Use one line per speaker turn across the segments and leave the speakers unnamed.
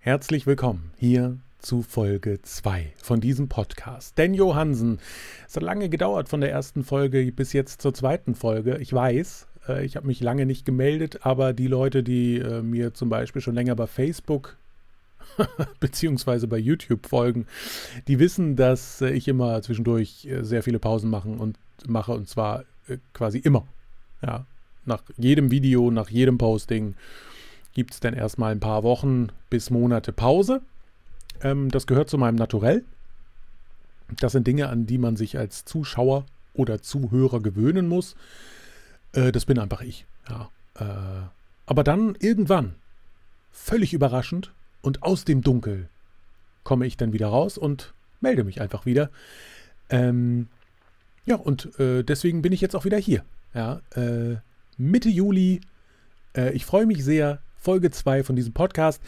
Herzlich willkommen hier zu Folge 2 von diesem Podcast. Denn Johansen, es hat lange gedauert von der ersten Folge bis jetzt zur zweiten Folge. Ich weiß, äh, ich habe mich lange nicht gemeldet, aber die Leute, die äh, mir zum Beispiel schon länger bei Facebook beziehungsweise bei YouTube folgen, die wissen, dass äh, ich immer zwischendurch sehr viele Pausen machen und mache und zwar quasi immer. Ja, nach jedem Video, nach jedem Posting gibt es dann erstmal ein paar Wochen bis Monate Pause. Ähm, das gehört zu meinem Naturell. Das sind Dinge, an die man sich als Zuschauer oder Zuhörer gewöhnen muss. Äh, das bin einfach ich. Ja. Äh, aber dann irgendwann, völlig überraschend und aus dem Dunkel, komme ich dann wieder raus und melde mich einfach wieder. Ähm, ja, und äh, deswegen bin ich jetzt auch wieder hier. Ja, äh, Mitte Juli. Äh, ich freue mich sehr, Folge 2 von diesem Podcast.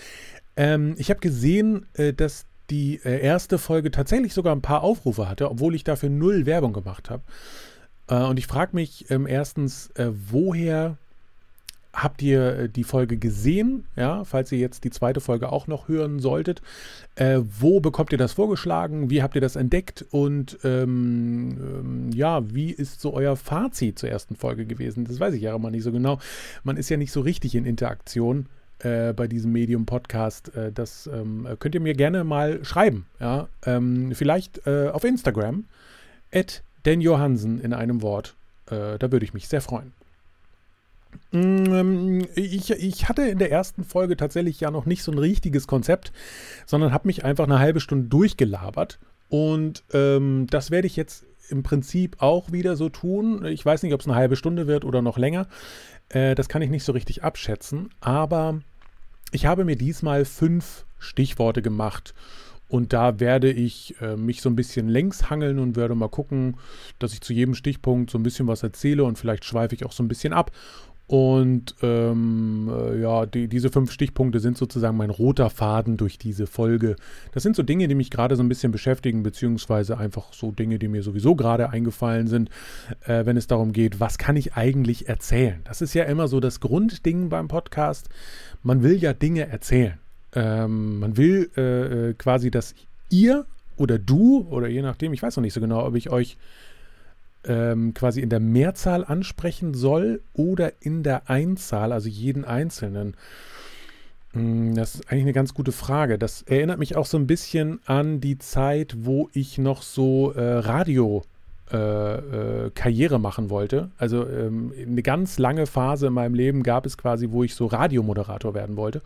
Ähm, ich habe gesehen, äh, dass die äh, erste Folge tatsächlich sogar ein paar Aufrufe hatte, obwohl ich dafür null Werbung gemacht habe. Äh, und ich frage mich ähm, erstens, äh, woher habt ihr äh, die Folge gesehen? Ja, falls ihr jetzt die zweite Folge auch noch hören solltet. Äh, wo bekommt ihr das vorgeschlagen? Wie habt ihr das entdeckt? Und ähm, ähm, ja, wie ist so euer Fazit zur ersten Folge gewesen? Das weiß ich ja immer nicht so genau. Man ist ja nicht so richtig in Interaktion äh, bei diesem Medium-Podcast. Äh, das ähm, könnt ihr mir gerne mal schreiben. Ja? Ähm, vielleicht äh, auf Instagram. At Dan Johansen in einem Wort. Äh, da würde ich mich sehr freuen. Mm, ich, ich, hatte in der ersten Folge tatsächlich ja noch nicht so ein richtiges Konzept, sondern habe mich einfach eine halbe Stunde durchgelabert. Und ähm, das werde ich jetzt im Prinzip auch wieder so tun. Ich weiß nicht, ob es eine halbe Stunde wird oder noch länger. Äh, das kann ich nicht so richtig abschätzen. Aber ich habe mir diesmal fünf Stichworte gemacht. Und da werde ich äh, mich so ein bisschen längs hangeln und werde mal gucken, dass ich zu jedem Stichpunkt so ein bisschen was erzähle und vielleicht schweife ich auch so ein bisschen ab. Und ähm, äh, ja, die, diese fünf Stichpunkte sind sozusagen mein roter Faden durch diese Folge. Das sind so Dinge, die mich gerade so ein bisschen beschäftigen, beziehungsweise einfach so Dinge, die mir sowieso gerade eingefallen sind, äh, wenn es darum geht, was kann ich eigentlich erzählen. Das ist ja immer so das Grundding beim Podcast. Man will ja Dinge erzählen. Ähm, man will äh, äh quasi, dass ihr oder du oder je nachdem, ich weiß noch nicht so genau, ob ich euch ähm, quasi in der Mehrzahl ansprechen soll oder in der Einzahl, also jeden Einzelnen? Hm, das ist eigentlich eine ganz gute Frage. Das erinnert mich auch so ein bisschen an die Zeit, wo ich noch so äh, Radio äh, äh, machen wollte. Also ähm, eine ganz lange Phase in meinem Leben gab es quasi, wo ich so Radiomoderator werden wollte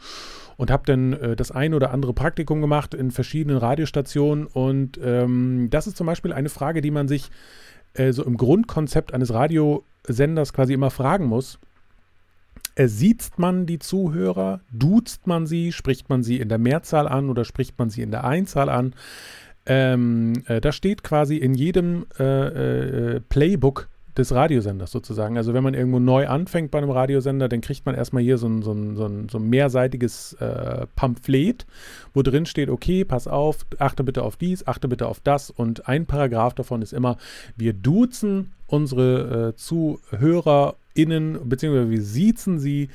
und habe dann äh, das ein oder andere Praktikum gemacht in verschiedenen Radiostationen und ähm, das ist zum Beispiel eine Frage, die man sich äh, so im Grundkonzept eines Radiosenders quasi immer fragen muss. Äh, sieht man die Zuhörer? Duzt man sie? Spricht man sie in der Mehrzahl an oder spricht man sie in der Einzahl an? Ähm, äh, das steht quasi in jedem äh, äh, Playbook des Radiosenders sozusagen. Also wenn man irgendwo neu anfängt bei einem Radiosender, dann kriegt man erstmal hier so ein, so ein, so ein, so ein mehrseitiges äh, Pamphlet, wo drin steht, okay, pass auf, achte bitte auf dies, achte bitte auf das. Und ein Paragraph davon ist immer, wir duzen unsere äh, ZuhörerInnen, beziehungsweise wir siezen sie.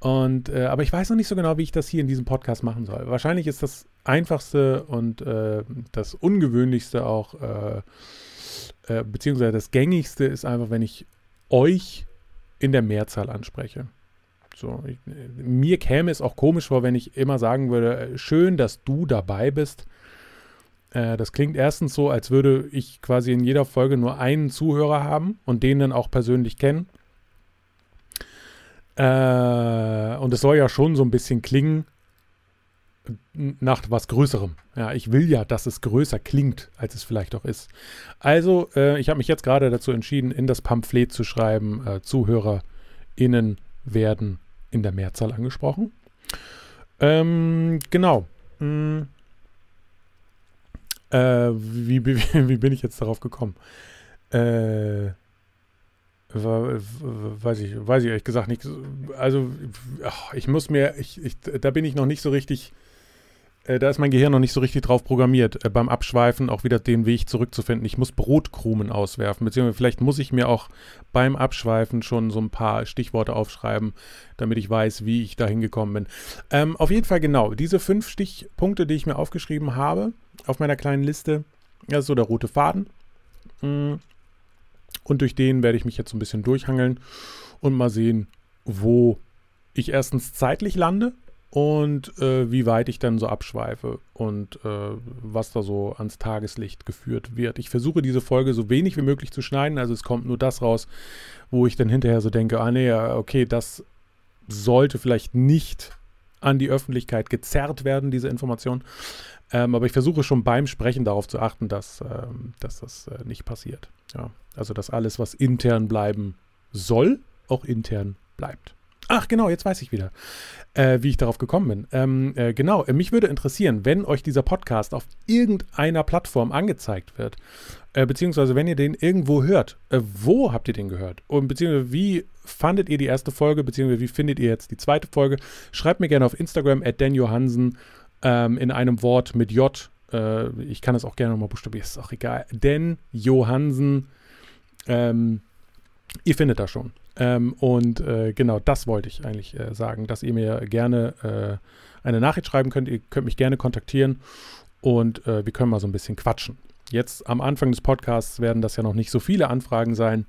Und, äh, aber ich weiß noch nicht so genau, wie ich das hier in diesem Podcast machen soll. Wahrscheinlich ist das einfachste und äh, das ungewöhnlichste auch äh, äh, beziehungsweise das gängigste ist einfach, wenn ich euch in der Mehrzahl anspreche. So, ich, mir käme es auch komisch vor, wenn ich immer sagen würde, äh, schön, dass du dabei bist. Äh, das klingt erstens so, als würde ich quasi in jeder Folge nur einen Zuhörer haben und den dann auch persönlich kennen. Äh, und es soll ja schon so ein bisschen klingen, nach was Größerem. Ja, ich will ja, dass es größer klingt, als es vielleicht auch ist. Also, äh, ich habe mich jetzt gerade dazu entschieden, in das Pamphlet zu schreiben, äh, ZuhörerInnen werden in der Mehrzahl angesprochen. Ähm, genau. Hm. Äh, wie, wie, wie, bin ich jetzt darauf gekommen? Äh, weiß ich, weiß ich ehrlich gesagt nicht. Also, ich muss mir, ich, ich, da bin ich noch nicht so richtig äh, da ist mein Gehirn noch nicht so richtig drauf programmiert, äh, beim Abschweifen auch wieder den Weg zurückzufinden. Ich muss Brotkrumen auswerfen, beziehungsweise vielleicht muss ich mir auch beim Abschweifen schon so ein paar Stichworte aufschreiben, damit ich weiß, wie ich da hingekommen bin. Ähm, auf jeden Fall genau, diese fünf Stichpunkte, die ich mir aufgeschrieben habe auf meiner kleinen Liste, das ist so der rote Faden. Mm. Und durch den werde ich mich jetzt so ein bisschen durchhangeln und mal sehen, wo ich erstens zeitlich lande und äh, wie weit ich dann so abschweife und äh, was da so ans Tageslicht geführt wird. Ich versuche diese Folge so wenig wie möglich zu schneiden, also es kommt nur das raus, wo ich dann hinterher so denke, ah nee, okay, das sollte vielleicht nicht an die Öffentlichkeit gezerrt werden, diese Information. Ähm, aber ich versuche schon beim Sprechen darauf zu achten, dass, ähm, dass das äh, nicht passiert. Ja, also dass alles, was intern bleiben soll, auch intern bleibt. Ach genau, jetzt weiß ich wieder, äh, wie ich darauf gekommen bin. Ähm, äh, genau, äh, mich würde interessieren, wenn euch dieser Podcast auf irgendeiner Plattform angezeigt wird, äh, beziehungsweise wenn ihr den irgendwo hört, äh, wo habt ihr den gehört? Und beziehungsweise wie fandet ihr die erste Folge, beziehungsweise wie findet ihr jetzt die zweite Folge? Schreibt mir gerne auf Instagram at Dan Johansen ähm, in einem Wort mit J. Äh, ich kann das auch gerne nochmal buchstabieren, ist auch egal. Dan Johansen. Ähm, ihr findet das schon. Ähm, und äh, genau das wollte ich eigentlich äh, sagen, dass ihr mir gerne äh, eine Nachricht schreiben könnt. Ihr könnt mich gerne kontaktieren und äh, wir können mal so ein bisschen quatschen. Jetzt am Anfang des Podcasts werden das ja noch nicht so viele Anfragen sein.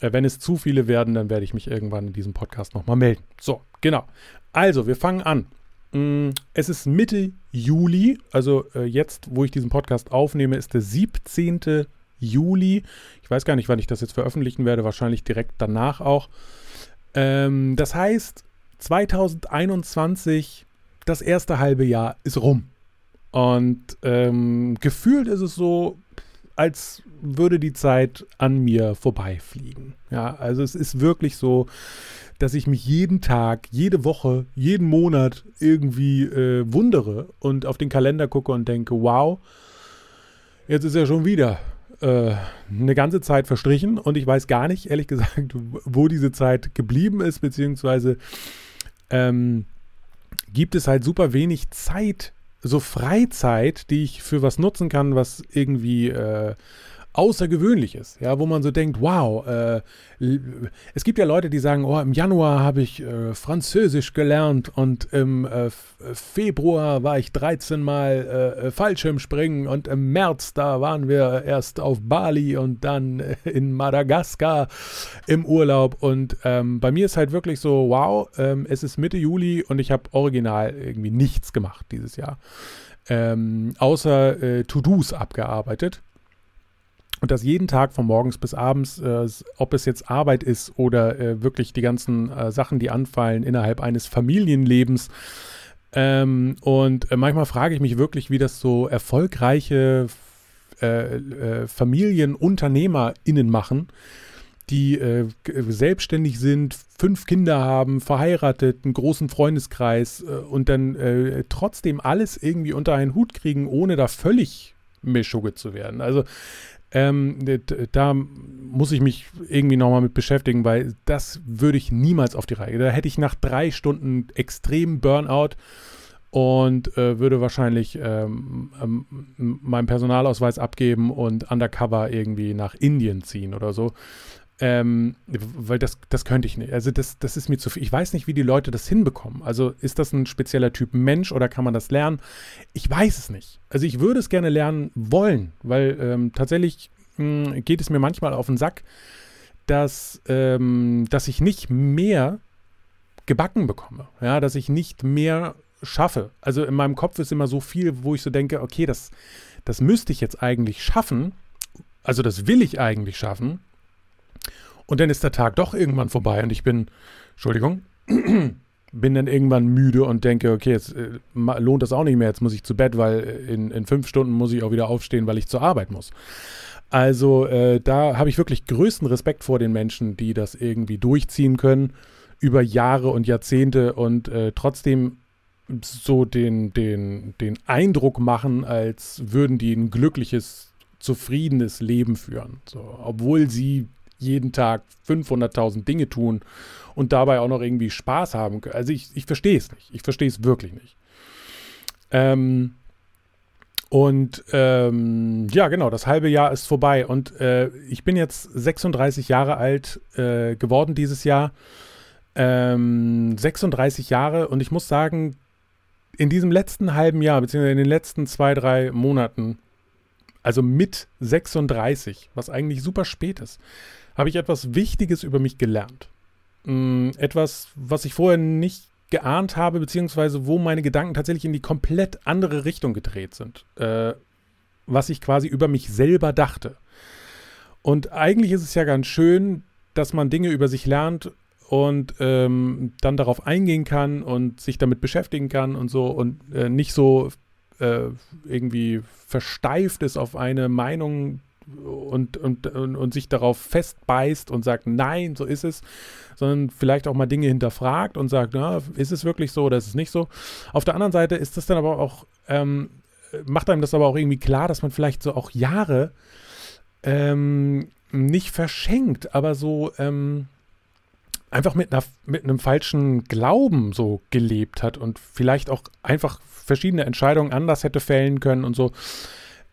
Äh, wenn es zu viele werden, dann werde ich mich irgendwann in diesem Podcast nochmal melden. So, genau. Also, wir fangen an. Mm, es ist Mitte Juli, also äh, jetzt, wo ich diesen Podcast aufnehme, ist der 17. Juli. Ich weiß gar nicht, wann ich das jetzt veröffentlichen werde, wahrscheinlich direkt danach auch. Ähm, das heißt, 2021, das erste halbe Jahr ist rum. Und ähm, gefühlt ist es so, als würde die Zeit an mir vorbeifliegen. Ja, also es ist wirklich so, dass ich mich jeden Tag, jede Woche, jeden Monat irgendwie äh, wundere und auf den Kalender gucke und denke, wow, jetzt ist ja schon wieder äh, eine ganze Zeit verstrichen und ich weiß gar nicht, ehrlich gesagt, wo diese Zeit geblieben ist, beziehungsweise ähm, gibt es halt super wenig Zeit, so Freizeit, die ich für was nutzen kann, was irgendwie äh, Außergewöhnliches, ja, wo man so denkt, wow, äh, es gibt ja Leute, die sagen, oh, im Januar habe ich äh, Französisch gelernt und im äh, Februar war ich 13 Mal äh, Fallschirmspringen und im März, da waren wir erst auf Bali und dann äh, in Madagaskar im Urlaub und ähm, bei mir ist halt wirklich so, wow, ähm, es ist Mitte Juli und ich habe original irgendwie nichts gemacht dieses Jahr. Ähm, außer äh, To-Dos abgearbeitet. Und das jeden Tag von morgens bis abends, äh, ob es jetzt Arbeit ist oder äh, wirklich die ganzen äh, Sachen, die anfallen innerhalb eines Familienlebens. Ähm, und äh, manchmal frage ich mich wirklich, wie das so erfolgreiche äh, äh, FamilienunternehmerInnen machen, die selbstständig sind, fünf Kinder haben, verheiratet, einen großen Freundeskreis und dann trotzdem alles irgendwie unter einen Hut kriegen, ohne da völlig Mischugge zu werden. Also ähm, da muss ich mich irgendwie nochmal mit beschäftigen, weil das würde ich niemals auf die Reihe. Da hätte ich nach drei Stunden extrem Burnout und äh, würde wahrscheinlich ähm, ähm, meinen Personalausweis abgeben und undercover irgendwie nach Indien ziehen oder so. Ähm, weil das, das könnte ich nicht. Also das, das ist mir zu viel. Ich weiß nicht, wie die Leute das hinbekommen. Also ist das ein spezieller Typ Mensch oder kann man das lernen? Ich weiß es nicht. Also ich würde es gerne lernen wollen, weil ähm, tatsächlich mh, hm, geht es mir manchmal auf den Sack, dass, ähm, dass ich nicht mehr gebacken bekomme. Ja, dass ich nicht mehr schaffe. Also in meinem Kopf ist immer so viel, wo ich so denke, okay, das, das müsste ich jetzt eigentlich schaffen. Also das will ich eigentlich schaffen und dann ist der Tag doch irgendwann vorbei und ich bin, Entschuldigung, bin dann irgendwann müde und denke, okay, jetzt äh, lohnt das auch nicht mehr, jetzt muss ich zu Bett, weil äh, in, in fünf Stunden muss ich auch wieder aufstehen, weil ich zur Arbeit muss. Also äh, da habe ich wirklich größten Respekt vor den Menschen, die das irgendwie durchziehen können über Jahre und Jahrzehnte und äh, trotzdem so den, den, den Eindruck machen, als würden die ein glückliches, zufriedenes Leben führen. So, obwohl sie jeden Tag 500.000 Dinge tun und dabei auch noch irgendwie Spaß haben können. Also ich, ich verstehe es nicht. Ich verstehe es wirklich nicht. Ähm, und ähm, ja, genau, das halbe Jahr ist vorbei. Und äh, ich bin jetzt 36 Jahre alt äh, geworden dieses Jahr. Ähm, 36 Jahre und ich muss sagen, in diesem letzten halben Jahr, beziehungsweise in den letzten zwei, drei Monaten, also mit 36, was eigentlich super spät ist, habe ich etwas Wichtiges über mich gelernt. Ähm, etwas, was ich vorher nicht geahnt habe, beziehungsweise wo meine Gedanken tatsächlich in die komplett andere Richtung gedreht sind. Äh, was ich quasi über mich selber dachte. Und eigentlich ist es ja ganz schön, dass man Dinge über sich lernt und ähm, dann darauf eingehen kann und sich damit beschäftigen kann und so und äh, nicht so äh, irgendwie versteift ist auf eine Meinung, und, und, und, und sich darauf festbeißt und sagt, nein, so ist es, sondern vielleicht auch mal Dinge hinterfragt und sagt, na, ist es wirklich so oder ist es nicht so. Auf der anderen Seite ist das dann aber auch, ähm, macht einem das aber auch irgendwie klar, dass man vielleicht so auch Jahre ähm, nicht verschenkt, aber so ähm, einfach mit, einer, mit einem falschen Glauben so gelebt hat und vielleicht auch einfach verschiedene Entscheidungen anders hätte fällen können und so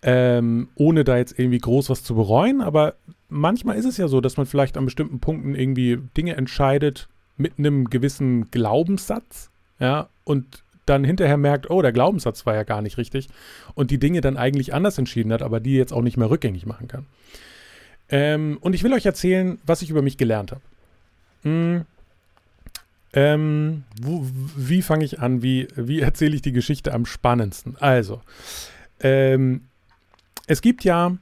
ähm, ohne da jetzt irgendwie groß was zu bereuen. Aber manchmal ist es ja so, dass man vielleicht an bestimmten Punkten irgendwie Dinge entscheidet mit einem gewissen Glaubenssatz, ja, und dann hinterher merkt, oh, der Glaubenssatz war ja gar nicht richtig und die Dinge dann eigentlich anders entschieden hat, aber die jetzt auch nicht mehr rückgängig machen kann. Ähm, und ich will euch erzählen, was ich über mich gelernt habe. Hm. Ähm, wo, wie fange ich an? Wie, wie erzähle ich die Geschichte am spannendsten? Also, ähm, es gibt ja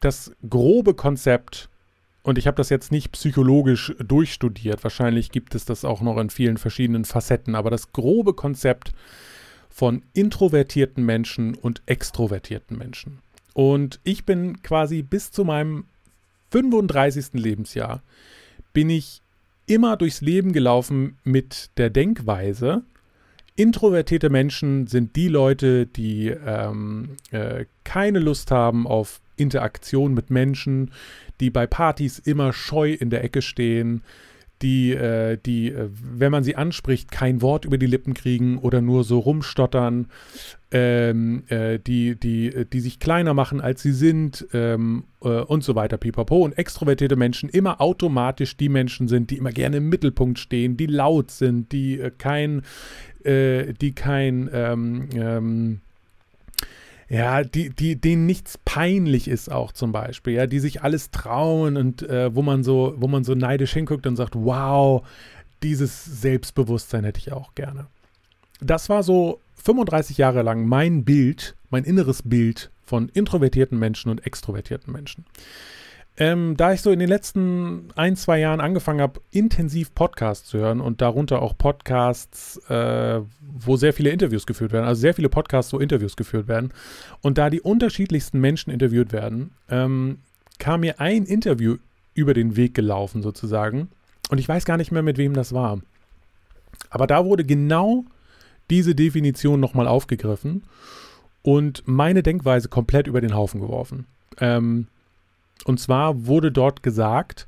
das grobe Konzept, und ich habe das jetzt nicht psychologisch durchstudiert, wahrscheinlich gibt es das auch noch in vielen verschiedenen Facetten, aber das grobe Konzept von introvertierten Menschen und extrovertierten Menschen. Und ich bin quasi bis zu meinem 35. Lebensjahr, bin ich immer durchs Leben gelaufen mit der Denkweise, Introvertierte Menschen sind die Leute, die ähm, äh, keine Lust haben auf Interaktion mit Menschen, die bei Partys immer scheu in der Ecke stehen, die, äh, die, äh, wenn man sie anspricht, kein Wort über die Lippen kriegen oder nur so rumstottern, ähm, äh, die, die, die sich kleiner machen, als sie sind ähm, äh, und so weiter, pipapo. Und extrovertierte Menschen immer automatisch die Menschen sind, die immer gerne im Mittelpunkt stehen, die laut sind, die äh, kein, äh, die kein, ähm, ähm, ja, die, die, denen nichts peinlich ist auch zum Beispiel, ja, die sich alles trauen und äh, wo man so, wo man so neidisch hinguckt und sagt, wow, dieses Selbstbewusstsein hätte ich auch gerne. Das war so 35 Jahre lang mein Bild, mein inneres Bild von introvertierten Menschen und extrovertierten Menschen. Ähm, da ich so in den letzten ein, zwei Jahren angefangen habe, intensiv Podcasts zu hören und darunter auch Podcasts, äh, wo sehr viele Interviews geführt werden, also sehr viele Podcasts, wo Interviews geführt werden und da die unterschiedlichsten Menschen interviewt werden, ähm, kam mir ein Interview über den Weg gelaufen sozusagen und ich weiß gar nicht mehr, mit wem das war. Aber da wurde genau diese Definition nochmal aufgegriffen und meine Denkweise komplett über den Haufen geworfen. Ähm, und zwar wurde dort gesagt,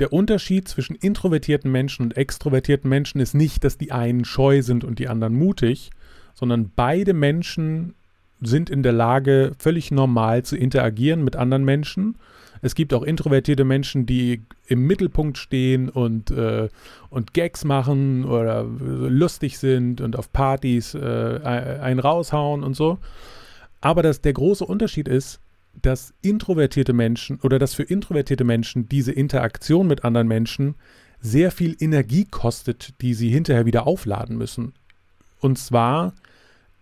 der Unterschied zwischen introvertierten Menschen und extrovertierten Menschen ist nicht, dass die einen scheu sind und die anderen mutig, sondern beide Menschen sind in der Lage, völlig normal zu interagieren mit anderen Menschen. Es gibt auch introvertierte Menschen, die im Mittelpunkt stehen und, äh, und Gags machen oder lustig sind und auf Partys äh, einen raushauen und so. Aber das, der große Unterschied ist, dass introvertierte Menschen oder dass für introvertierte Menschen diese Interaktion mit anderen Menschen sehr viel Energie kostet, die sie hinterher wieder aufladen müssen. Und zwar,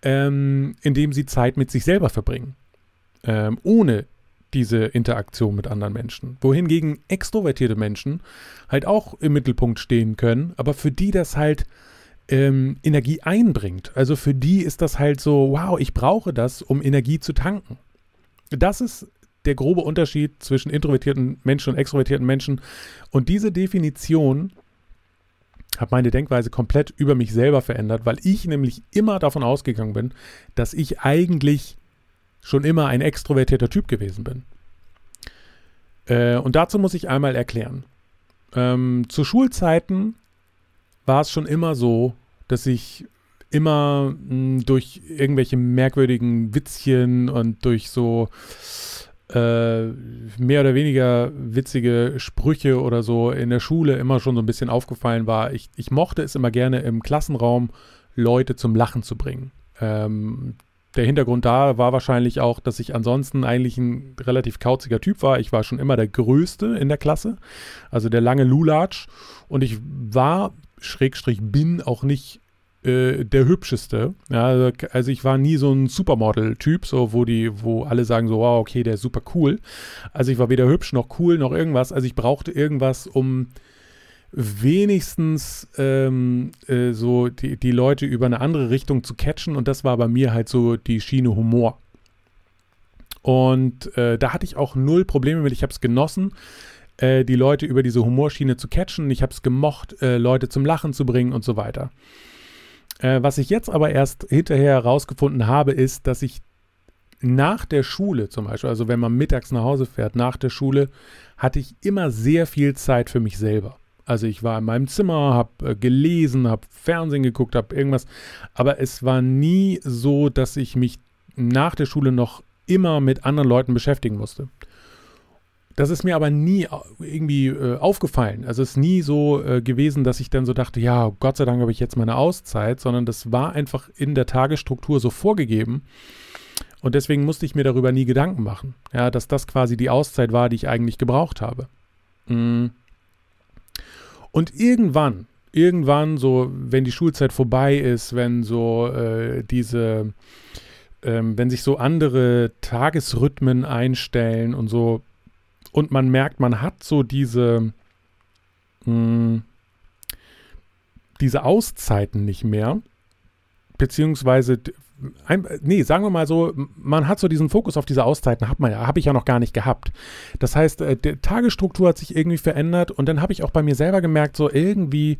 ähm, indem sie Zeit mit sich selber verbringen, ähm, ohne diese Interaktion mit anderen Menschen. Wohingegen extrovertierte Menschen halt auch im Mittelpunkt stehen können, aber für die das halt ähm, Energie einbringt. Also für die ist das halt so, wow, ich brauche das, um Energie zu tanken. Das ist der grobe Unterschied zwischen introvertierten Menschen und extrovertierten Menschen. Und diese Definition hat meine Denkweise komplett über mich selber verändert, weil ich nämlich immer davon ausgegangen bin, dass ich eigentlich schon immer ein extrovertierter Typ gewesen bin. Äh, und dazu muss ich einmal erklären. Ähm, zu Schulzeiten war es schon immer so, dass ich immer mh, hm, durch irgendwelche merkwürdigen Witzchen und durch so äh, mehr oder weniger witzige Sprüche oder so in der Schule immer schon so ein bisschen aufgefallen war. Ich, ich mochte es immer gerne im Klassenraum, Leute zum Lachen zu bringen. Ähm, der Hintergrund da war wahrscheinlich auch, dass ich ansonsten eigentlich ein relativ kauziger Typ war. Ich war schon immer der Größte in der Klasse, also der lange Lulatsch. Und ich war, Schrägstrich, bin auch nicht äh, der hübscheste. Ja, also, also, ich war nie so ein Supermodel-Typ, so wo die, wo alle sagen so, wow, okay, der ist super cool. Also ich war weder hübsch noch cool noch irgendwas. Also ich brauchte irgendwas, um wenigstens ähm, äh, so die, die Leute über eine andere Richtung zu catchen. Und das war bei mir halt so die Schiene Humor. Und äh, da hatte ich auch null Probleme mit. Ich habe es genossen, äh, die Leute über diese Humorschiene zu catchen. Ich habe es gemocht, äh, Leute zum Lachen zu bringen und so weiter. Äh, was ich jetzt aber erst hinterher herausgefunden habe, ist, dass ich nach der Schule zum Beispiel, also wenn man mittags nach Hause fährt, nach der Schule, hatte ich immer sehr viel Zeit für mich selber. Also ich war in meinem Zimmer, habe äh, gelesen, habe Fernsehen geguckt, habe irgendwas. Aber es war nie so, dass ich mich nach der Schule noch immer mit anderen Leuten beschäftigen musste. Das ist mir aber nie irgendwie äh, aufgefallen. Also es ist nie so äh, gewesen, dass ich dann so dachte, ja, Gott sei Dank habe ich jetzt meine Auszeit, sondern das war einfach in der Tagesstruktur so vorgegeben. Und deswegen musste ich mir darüber nie Gedanken machen. Ja, dass das quasi die Auszeit war, die ich eigentlich gebraucht habe. Mm. Und irgendwann, irgendwann, so, wenn die Schulzeit vorbei ist, wenn so äh, diese, ähm, wenn sich so andere Tagesrhythmen einstellen und so, und man merkt, man hat so diese, mh, hm, diese Auszeiten nicht mehr. Beziehungsweise, ein, nee, sagen wir mal so, man hat so diesen Fokus auf diese Auszeiten, hat man habe ich ja noch gar nicht gehabt. Das heißt, äh, die Tagesstruktur hat sich irgendwie verändert und dann habe ich auch bei mir selber gemerkt, so irgendwie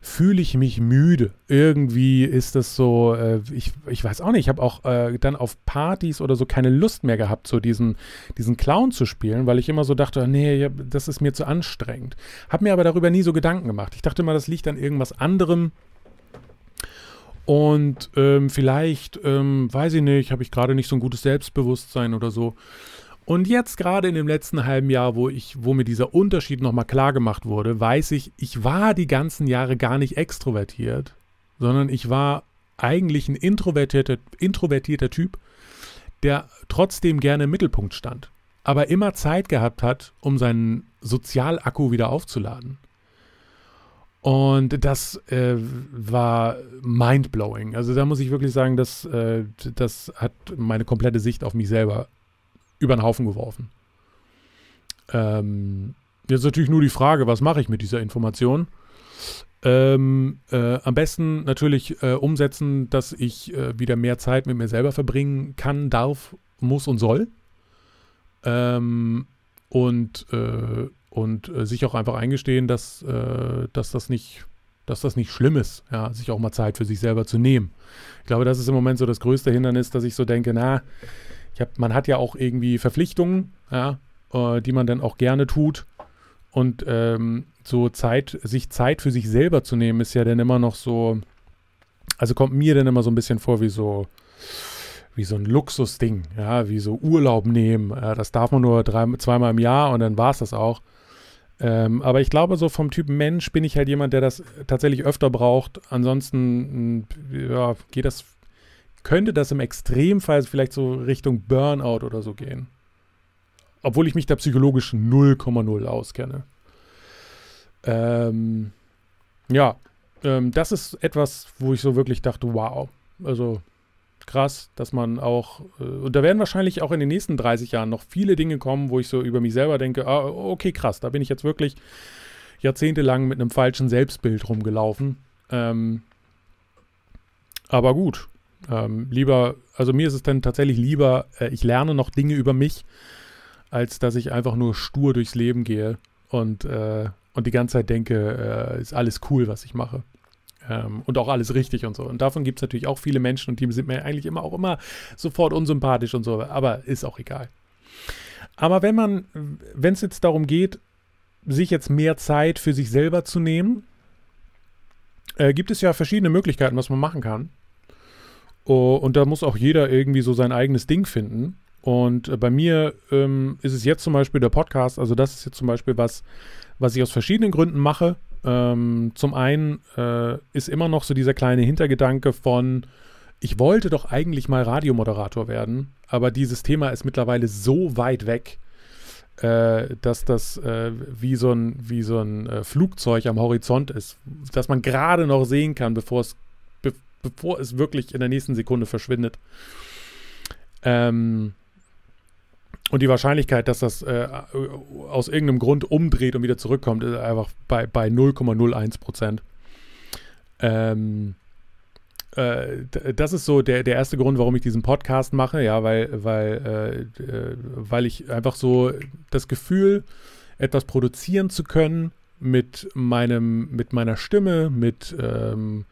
fühle ich mich müde. Irgendwie ist das so, äh, ich, ich weiß auch nicht, ich habe auch äh, dann auf Partys oder so keine Lust mehr gehabt, so diesen, diesen Clown zu spielen, weil ich immer so dachte, nee, das ist mir zu anstrengend. Habe mir aber darüber nie so Gedanken gemacht. Ich dachte immer, das liegt an irgendwas anderem. Und ähm, vielleicht, ähm, weiß ich nicht, habe ich gerade nicht so ein gutes Selbstbewusstsein oder so. Und jetzt gerade in dem letzten halben Jahr, wo ich, wo mir dieser Unterschied nochmal klar gemacht wurde, weiß ich, ich war die ganzen Jahre gar nicht extrovertiert, sondern ich war eigentlich ein introvertierter, introvertierter Typ, der trotzdem gerne im Mittelpunkt stand, aber immer Zeit gehabt hat, um seinen Sozialakku wieder aufzuladen. Und das äh, war mindblowing. Also da muss ich wirklich sagen, das, äh, das hat meine komplette Sicht auf mich selber über den Haufen geworfen. Ähm, jetzt natürlich nur die Frage, was mache ich mit dieser Information? Ähm, äh, am besten natürlich äh, umsetzen, dass ich äh, wieder mehr Zeit mit mir selber verbringen kann, darf, muss und soll. Ähm, und äh, und äh, sich auch einfach eingestehen, dass, äh, dass, das nicht, dass das nicht schlimm ist, ja, sich auch mal Zeit für sich selber zu nehmen. Ich glaube, das ist im Moment so das größte Hindernis, dass ich so denke, na, hab, man hat ja auch irgendwie Verpflichtungen, ja, äh, die man dann auch gerne tut. Und ähm, so Zeit, sich Zeit für sich selber zu nehmen, ist ja dann immer noch so, also kommt mir dann immer so ein bisschen vor wie so, wie so ein Luxusding, ja, wie so Urlaub nehmen. Ja, das darf man nur drei, zweimal im Jahr und dann war es das auch. Ähm, aber ich glaube, so vom Typ Mensch bin ich halt jemand, der das tatsächlich öfter braucht. Ansonsten ja, geht das könnte das im Extremfall vielleicht so Richtung Burnout oder so gehen. Obwohl ich mich da psychologisch 0,0 auskenne. Ähm, ja, ähm, das ist etwas, wo ich so wirklich dachte, wow. Also krass, dass man auch, äh, und da werden wahrscheinlich auch in den nächsten 30 Jahren noch viele Dinge kommen, wo ich so über mich selber denke, ah, okay, krass, da bin ich jetzt wirklich jahrzehntelang mit einem falschen Selbstbild rumgelaufen. Ähm, aber gut, ähm, lieber, also mir ist es dann tatsächlich lieber, äh, ich lerne noch Dinge über mich, als dass ich einfach nur stur durchs Leben gehe und, äh, und die ganze Zeit denke, äh, ist alles cool, was ich mache. Ähm, und auch alles richtig und so. Und davon gibt es natürlich auch viele Menschen und die sind mir eigentlich immer auch immer sofort unsympathisch und so, aber ist auch egal. Aber wenn man, wenn es jetzt darum geht, sich jetzt mehr Zeit für sich selber zu nehmen, äh, gibt es ja verschiedene Möglichkeiten, was man machen kann. Oh, und da muss auch jeder irgendwie so sein eigenes Ding finden. Und äh, bei mir ähm, ist es jetzt zum Beispiel der Podcast, also das ist jetzt zum Beispiel was, was ich aus verschiedenen Gründen mache. Ähm, zum einen äh, ist immer noch so dieser kleine Hintergedanke von, ich wollte doch eigentlich mal Radiomoderator werden, aber dieses Thema ist mittlerweile so weit weg, äh, dass das äh, wie so ein, wie so ein äh, Flugzeug am Horizont ist, dass man gerade noch sehen kann, bevor es, bevor es wirklich in der nächsten Sekunde verschwindet. Ähm, und die Wahrscheinlichkeit, dass das äh, aus irgendeinem Grund umdreht und wieder zurückkommt, ist einfach bei, bei 0,01 Prozent. Ähm, äh, das ist so der, der erste Grund, warum ich diesen Podcast mache, ja, weil, weil, äh, äh, weil ich einfach so das Gefühl, etwas produzieren zu können mit meinem, mit meiner Stimme, mit, ähm,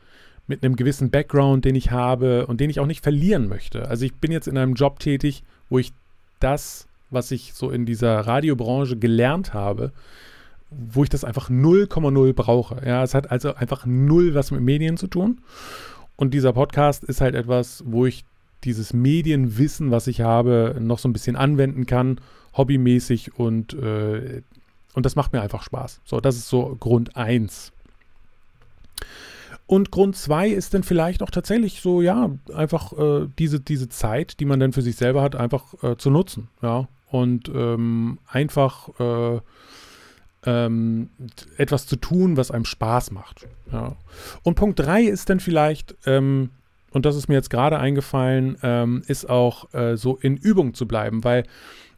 mit einem gewissen Background, den ich habe und den ich auch nicht verlieren möchte. Also ich bin jetzt in einem Job tätig, wo ich das, was ich so in dieser Radiobranche gelernt habe, wo ich das einfach 0,0 brauche. Ja, es hat also einfach null was mit Medien zu tun. Und dieser Podcast ist halt etwas, wo ich dieses Medienwissen, was ich habe, noch so ein bisschen anwenden kann, hobbymäßig und, äh, und das macht mir einfach Spaß. So, das ist so Grund 1. Und Grund 2 ist dann vielleicht auch tatsächlich so, ja, einfach äh, diese, diese Zeit, die man dann für sich selber hat, einfach äh, zu nutzen. Ja, und ähm, einfach äh, ähm, etwas zu tun, was einem Spaß macht. Ja. Und Punkt 3 ist dann vielleicht, ähm, und das ist mir jetzt gerade eingefallen, ähm, ist auch äh, so in Übung zu bleiben, weil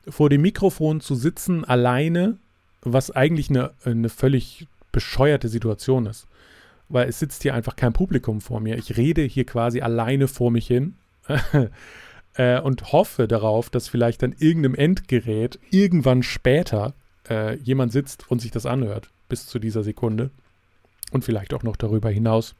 vor dem Mikrofon zu sitzen alleine, was eigentlich eine, eine völlig bescheuerte Situation ist. Weil es sitzt hier einfach kein Publikum vor mir. Ich rede hier quasi alleine vor mich hin. äh, und hoffe darauf, dass vielleicht dann irgendeinem Endgerät irgendwann später äh, jemand sitzt und sich das anhört, bis zu dieser Sekunde. Und vielleicht auch noch darüber hinaus.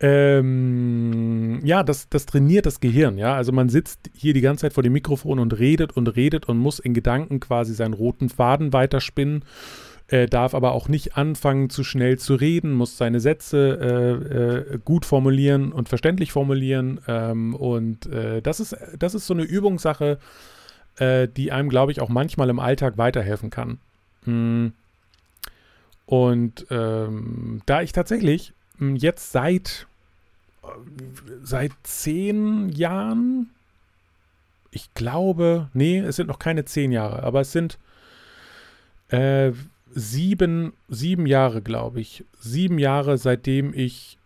Ähm, ja, das, das trainiert das Gehirn, ja. Also man sitzt hier die ganze Zeit vor dem Mikrofon und redet und redet und muss in Gedanken quasi seinen roten Faden weiterspinnen, äh, darf aber auch nicht anfangen, zu schnell zu reden, muss seine Sätze äh, äh, gut formulieren und verständlich formulieren. Ähm, und äh, das, ist, das ist so eine Übungssache, äh, die einem, glaube ich, auch manchmal im Alltag weiterhelfen kann. Hm. Und ähm, da ich tatsächlich hm, jetzt seit, äh, seit zehn Jahren, ich glaube, nee, es sind noch keine zehn Jahre, aber es sind äh, sieben, sieben Jahre, glaube ich. Sieben Jahre, seitdem ich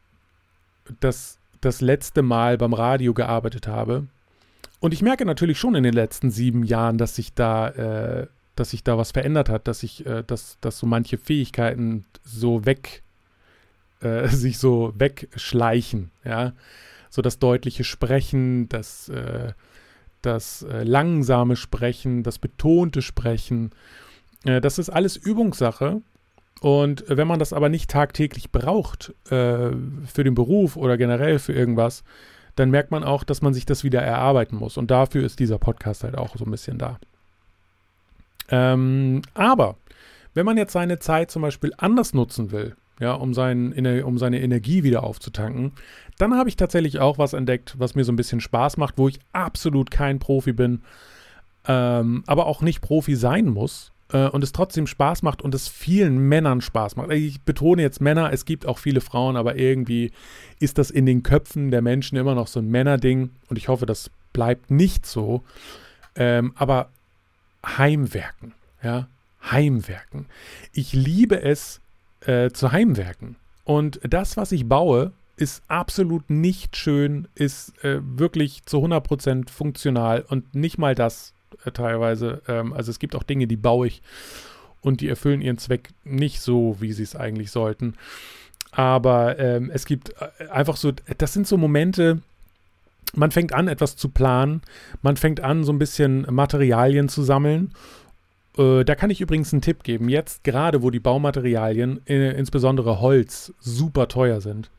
das, das letzte Mal beim Radio gearbeitet habe. Und ich merke natürlich schon in den letzten sieben Jahren, dass sich da, äh, dass sich da was verändert hat, dass sich, äh, dass, dass so manche Fähigkeiten so weg, äh, sich so wegschleichen, ja. So das deutliche Sprechen, das, äh, das äh, langsame Sprechen, das betonte Sprechen. Äh, das ist alles Übungssache. Und wenn man das aber nicht tagtäglich braucht, für den Beruf oder generell für irgendwas, dann merkt man auch, dass man sich das wieder erarbeiten muss. Und dafür ist dieser Podcast halt auch so ein bisschen da. Ähm, aber wenn man jetzt seine Zeit zum Beispiel anders nutzen will, ja, um, sein, um seine Energie wieder aufzutanken, dann habe ich tatsächlich auch was entdeckt, was mir so ein bisschen Spaß macht, wo ich absolut kein Profi bin, ähm, aber auch nicht Profi sein muss, äh, und es trotzdem Spaß macht und es vielen Männern Spaß macht. Ich betone jetzt Männer, es gibt auch viele Frauen, aber irgendwie ist das in den Köpfen der Menschen immer noch so ein Männerding und ich hoffe, das bleibt nicht so. Ähm, aber Heimwerken, ja, Heimwerken. Ich liebe es äh, zu Heimwerken. Und das, was ich baue, ist absolut nicht schön, ist äh, wirklich zu 100% funktional und nicht mal das äh, teilweise. Ähm, also es gibt auch Dinge, die baue ich und die erfüllen ihren Zweck nicht so, wie sie es eigentlich sollten. Aber ähm, es gibt äh, einfach so, das sind so Momente, man fängt an, etwas zu planen, man fängt an, so ein bisschen Materialien zu sammeln. Äh, da kann ich übrigens einen Tipp geben. Jetzt gerade, wo die Baumaterialien, äh, insbesondere Holz, super teuer sind,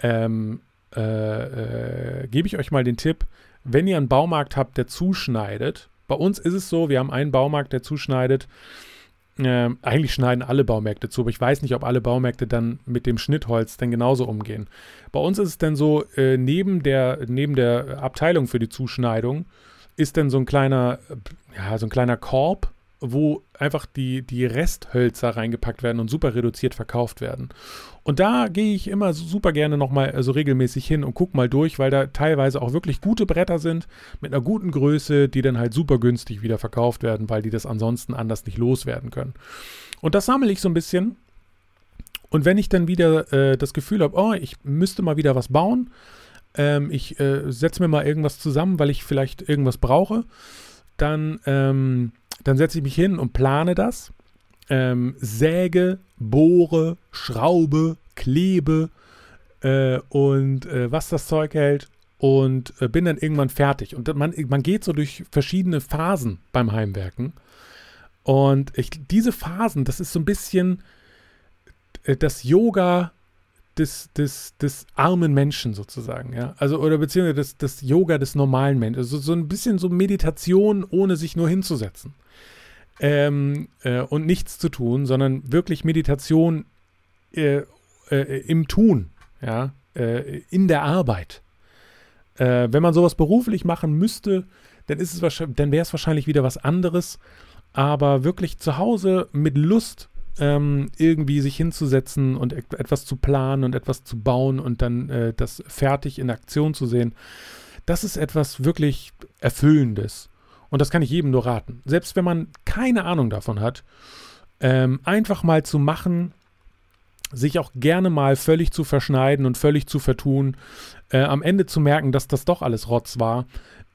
ähm, äh, gebe ich euch mal den Tipp, wenn ihr einen Baumarkt habt, der zuschneidet, bei uns ist es so, wir haben einen Baumarkt, der zuschneidet äh, eigentlich schneiden alle Baumärkte zu, aber ich weiß nicht, ob alle Baumärkte dann mit dem Schnittholz denn genauso umgehen. Bei uns ist es dann so, äh, neben, der, neben der Abteilung für die Zuschneidung ist dann so ein kleiner, ja, so ein kleiner Korb, wo einfach die, die Resthölzer reingepackt werden und super reduziert verkauft werden. Und da gehe ich immer super gerne nochmal so also regelmäßig hin und gucke mal durch, weil da teilweise auch wirklich gute Bretter sind mit einer guten Größe, die dann halt super günstig wieder verkauft werden, weil die das ansonsten anders nicht loswerden können. Und das sammle ich so ein bisschen. Und wenn ich dann wieder äh, das Gefühl habe, oh, ich müsste mal wieder was bauen, ähm, ich äh, setze mir mal irgendwas zusammen, weil ich vielleicht irgendwas brauche, dann ähm, dann setze ich mich hin und plane das. Ähm, säge, bohre, schraube, klebe äh, und äh, was das Zeug hält und äh, bin dann irgendwann fertig. Und man, man geht so durch verschiedene Phasen beim Heimwerken. Und ich, diese Phasen, das ist so ein bisschen äh, das Yoga des, des, des armen Menschen sozusagen, ja. Also, oder beziehungsweise das, das Yoga des normalen Menschen. Also so ein bisschen so Meditation, ohne sich nur hinzusetzen ähm, äh, und nichts zu tun, sondern wirklich Meditation äh, äh, im Tun, ja, äh, in der Arbeit. Äh, wenn man sowas beruflich machen müsste, dann ist es dann wäre es wahrscheinlich wieder was anderes. Aber wirklich zu Hause mit Lust ähm, irgendwie sich hinzusetzen und etwas zu planen und etwas zu bauen und dann äh, das fertig in Aktion zu sehen, das ist etwas wirklich Erfüllendes. Und das kann ich jedem nur raten. Selbst wenn man keine Ahnung davon hat, ähm, einfach mal zu machen, sich auch gerne mal völlig zu verschneiden und völlig zu vertun, äh, am Ende zu merken, dass das doch alles Rotz war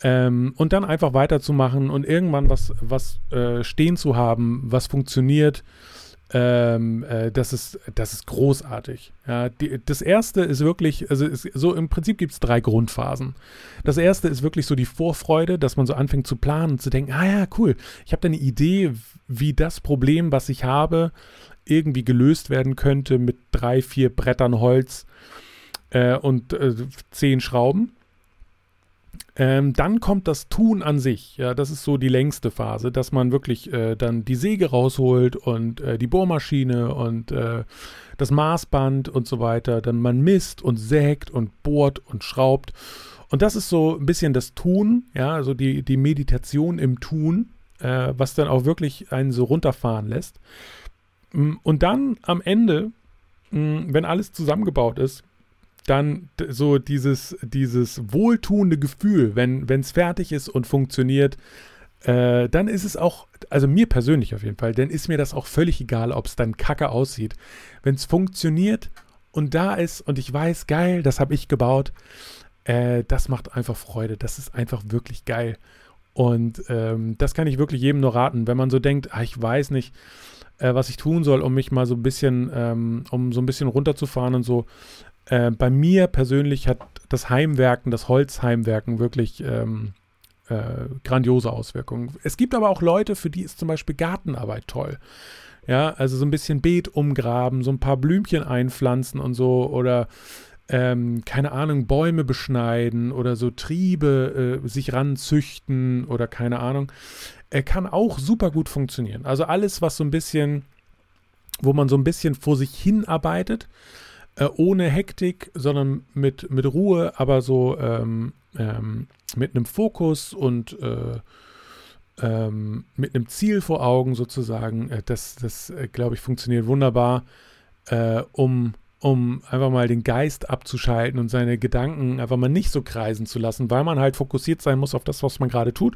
ähm, und dann einfach weiterzumachen und irgendwann was, was äh, stehen zu haben, was funktioniert, ähm, äh, das, ist, das ist großartig. Ja, die, das erste ist wirklich, also ist, so im Prinzip gibt es drei Grundphasen. Das erste ist wirklich so die Vorfreude, dass man so anfängt zu planen und zu denken, ah ja, cool, ich habe da eine Idee, wie das Problem, was ich habe, irgendwie gelöst werden könnte mit drei, vier Brettern Holz äh, und äh, zehn Schrauben. Ähm, dann kommt das Tun an sich. Ja, das ist so die längste Phase, dass man wirklich äh, dann die Säge rausholt und äh, die Bohrmaschine und äh, das Maßband und so weiter. Dann man misst und sägt und bohrt und schraubt. Und das ist so ein bisschen das Tun, ja, also die, die Meditation im Tun, äh, was dann auch wirklich einen so runterfahren lässt. Mm, und dann am Ende, mm, wenn alles zusammengebaut ist, dann so dieses, dieses wohltuende Gefühl, wenn es fertig ist und funktioniert, äh, dann ist es auch, also mir persönlich auf jeden Fall, dann ist mir das auch völlig egal, ob es dann kacke aussieht. Wenn es funktioniert und da ist und ich weiß, geil, das habe ich gebaut, äh, das macht einfach Freude. Das ist einfach wirklich geil. Und ähm, das kann ich wirklich jedem nur raten, wenn man so denkt, ah, ich weiß nicht, äh, was ich tun soll, um mich mal so ein bisschen, ähm, um so ein bisschen runterzufahren und so. Äh, bei mir persönlich hat das Heimwerken, das Holzheimwerken wirklich ähm, äh, grandiose Auswirkungen. Es gibt aber auch Leute, für die ist zum Beispiel Gartenarbeit toll. Ja, also so ein bisschen Beet umgraben, so ein paar Blümchen einpflanzen und so oder ähm, keine Ahnung, Bäume beschneiden oder so Triebe äh, sich ranzüchten oder keine Ahnung. Er kann auch super gut funktionieren. Also alles, was so ein bisschen, wo man so ein bisschen vor sich hin arbeitet, äh, ohne Hektik, sondern mit, mit Ruhe, aber so ähm, ähm, mit einem Fokus und äh, ähm, mit einem Ziel vor Augen sozusagen. Äh, das, das äh, glaube ich, funktioniert wunderbar, äh, um um einfach mal den Geist abzuschalten und seine Gedanken einfach mal nicht so kreisen zu lassen, weil man halt fokussiert sein muss auf das, was man gerade tut.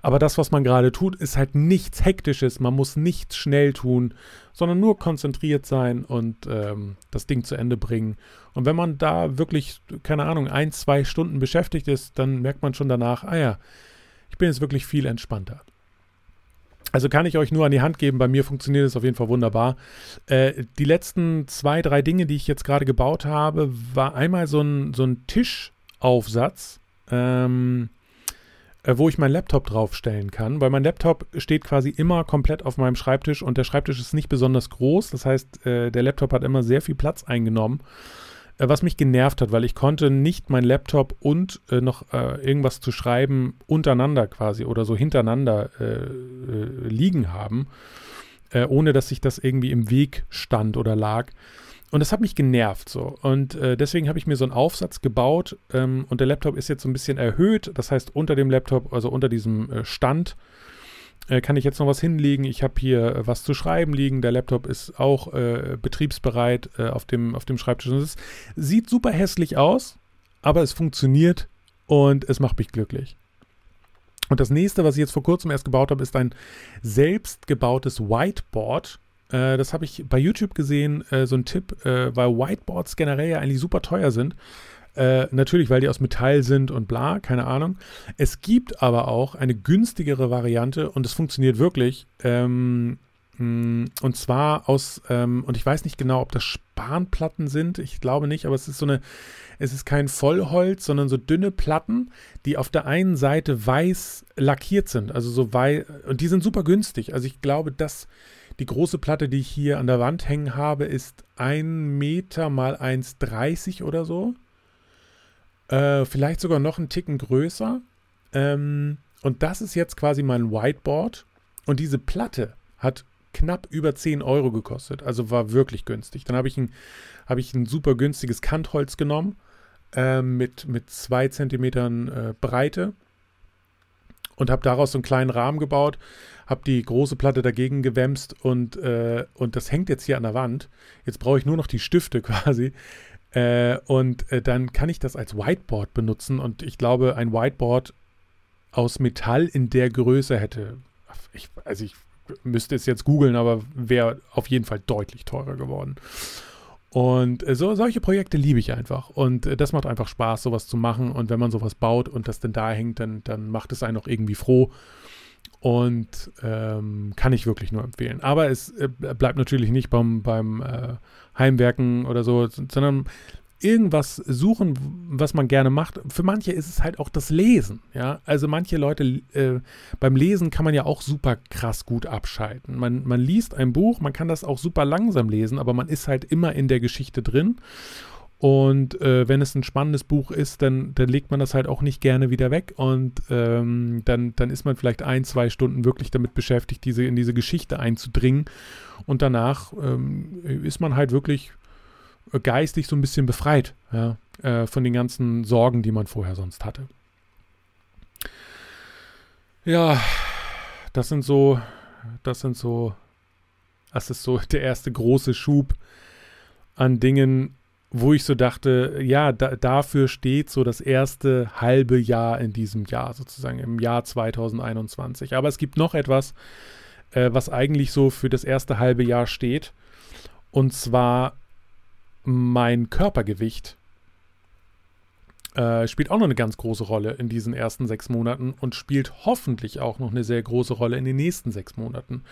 Aber das, was man gerade tut, ist halt nichts Hektisches. Man muss nichts schnell tun, sondern nur konzentriert sein und ähm, das Ding zu Ende bringen. Und wenn man da wirklich, keine Ahnung, ein, zwei Stunden beschäftigt ist, dann merkt man schon danach, ah ja, ich bin jetzt wirklich viel entspannter. Also kann ich euch nur an die Hand geben, bei mir funktioniert es auf jeden Fall wunderbar. Äh, die letzten zwei, drei Dinge, die ich jetzt gerade gebaut habe, war einmal so ein, so ein Tischaufsatz, ähm, äh, wo ich meinen Laptop draufstellen kann, weil mein Laptop steht quasi immer komplett auf meinem Schreibtisch und der Schreibtisch ist nicht besonders groß. Das heißt, äh, der Laptop hat immer sehr viel Platz eingenommen. Äh, was mich genervt hat, weil ich konnte nicht mein Laptop und äh, noch äh, irgendwas zu schreiben untereinander quasi oder so hintereinander äh, äh, liegen haben. äh, ohne dass sich das irgendwie im Weg stand oder lag. Und das hat mich genervt so. Und deswegen habe ich mir so einen Aufsatz gebaut ähm, und der Laptop ist jetzt so ein bisschen erhöht. Das heißt, unter dem Laptop, also unter diesem Stand, äh, kann ich jetzt noch was hinlegen. Ich habe hier äh, was zu schreiben liegen. Der Laptop ist auch äh, betriebsbereit auf, dem, auf dem Schreibtisch. Und es sieht super hässlich aus, aber es funktioniert und es macht mich glücklich. Und das nächste, was ich jetzt vor kurzem erst gebaut habe, ist ein selbstgebautes Whiteboard äh, das habe ich bei YouTube gesehen, äh, so ein Tipp, äh, weil Whiteboards generell ja eigentlich super teuer sind. Äh, natürlich, weil die aus Metall sind und bla, keine Ahnung. Es gibt aber auch eine günstigere Variante und es funktioniert wirklich. Ähm, mm, und zwar aus, ähm, und ich weiß nicht genau, ob das Spanplatten sind. Ich glaube nicht, aber es ist so eine, es ist kein Vollholz, sondern so dünne Platten, die auf der einen Seite weiß lackiert sind. Also so weiß, und die sind super günstig. Also ich glaube, dass die große Platte, die ich hier an der Wand hängen habe, ist 1 Meter mal 1,30 oder so. Äh, vielleicht sogar noch einen Ticken größer. Ähm, und das ist jetzt quasi mein Whiteboard. Und diese Platte hat knapp über 10 Euro gekostet. Also war wirklich günstig. Dann habe ich, ein, hab ich ein super günstiges Kantholz genommen äh, mit, mit 2 Zentimetern äh, Breite und habe daraus so einen kleinen Rahmen gebaut, habe die große Platte dagegen gewämst und, äh, und das hängt jetzt hier an der Wand. Jetzt brauche ich nur noch die Stifte quasi. Äh, und äh, dann kann ich das als Whiteboard benutzen und ich glaube, ein Whiteboard aus Metall in der Größe hätte, ich, also ich müsste es jetzt googeln, aber wäre auf jeden Fall deutlich teurer geworden. Und äh, so, solche Projekte liebe ich einfach. Und äh, das macht einfach Spaß, sowas zu machen. Und wenn man sowas baut und das dann da hängt, dann, dann macht es einen auch irgendwie froh. Und ähm, kann ich wirklich nur empfehlen. Aber es äh, bleibt natürlich nicht beim, beim äh, Heimwerken oder so, sondern irgendwas suchen, was man gerne macht. Für manche ist es halt auch das Lesen. Ja, also manche Leute äh, beim Lesen kann man ja auch super krass gut abschalten. Man, man liest ein Buch, man kann das auch super langsam lesen, aber man ist halt immer in der Geschichte drin. Und äh, wenn es ein spannendes Buch ist, dann, dann legt man das halt auch nicht gerne wieder weg. Und ähm, dann, dann ist man vielleicht ein, zwei Stunden wirklich damit beschäftigt, diese, in diese Geschichte einzudringen. Und danach ähm, ist man halt wirklich geistig so ein bisschen befreit ja, äh, von den ganzen Sorgen, die man vorher sonst hatte. Ja, das sind so, das sind so, das ist so der erste große Schub an Dingen, wo ich so dachte, ja, da, dafür steht so das erste halbe Jahr in diesem Jahr, sozusagen im Jahr 2021. Aber es gibt noch etwas, äh, was eigentlich so für das erste halbe Jahr steht. Und zwar mein Körpergewicht äh, spielt auch noch eine ganz große Rolle in diesen ersten sechs Monaten und spielt hoffentlich auch noch eine sehr große Rolle in den nächsten sechs Monaten.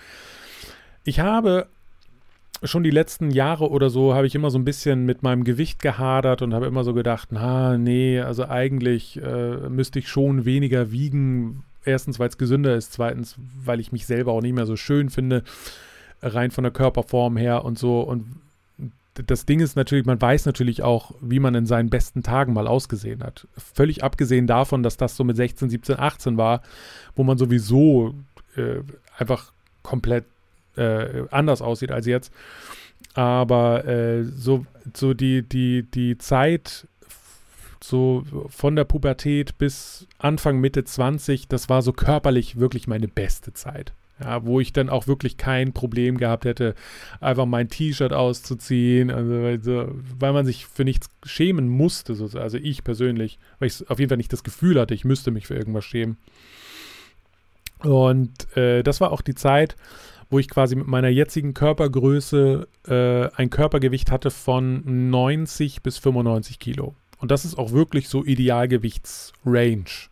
Ich habe schon die letzten Jahre oder so habe ich immer so ein bisschen mit meinem Gewicht gehadert und habe immer so gedacht, na, nee, also eigentlich äh, müsste ich schon weniger wiegen. Erstens, weil es gesünder ist, zweitens, weil ich mich selber auch nicht mehr so schön finde, rein von der Körperform her und so. Und das Ding ist natürlich, man weiß natürlich auch, wie man in seinen besten Tagen mal ausgesehen hat. Völlig abgesehen davon, dass das so mit 16, 17, 18 war, wo man sowieso äh, einfach komplett äh, anders aussieht als jetzt. Aber äh, so, so die, die, die Zeit so von der Pubertät bis Anfang, Mitte 20, das war so körperlich wirklich meine beste Zeit. Ja, wo ich dann auch wirklich kein Problem gehabt hätte, einfach mein T-Shirt auszuziehen, also, weil man sich für nichts schämen musste, so, also ich persönlich, weil ich auf jeden Fall nicht das Gefühl hatte, ich müsste mich für irgendwas schämen. Und äh, das war auch die Zeit, wo ich quasi mit meiner jetzigen Körpergröße äh, ein Körpergewicht hatte von 90 bis 95 Kilo. Und das ist auch wirklich so Idealgewichtsrange.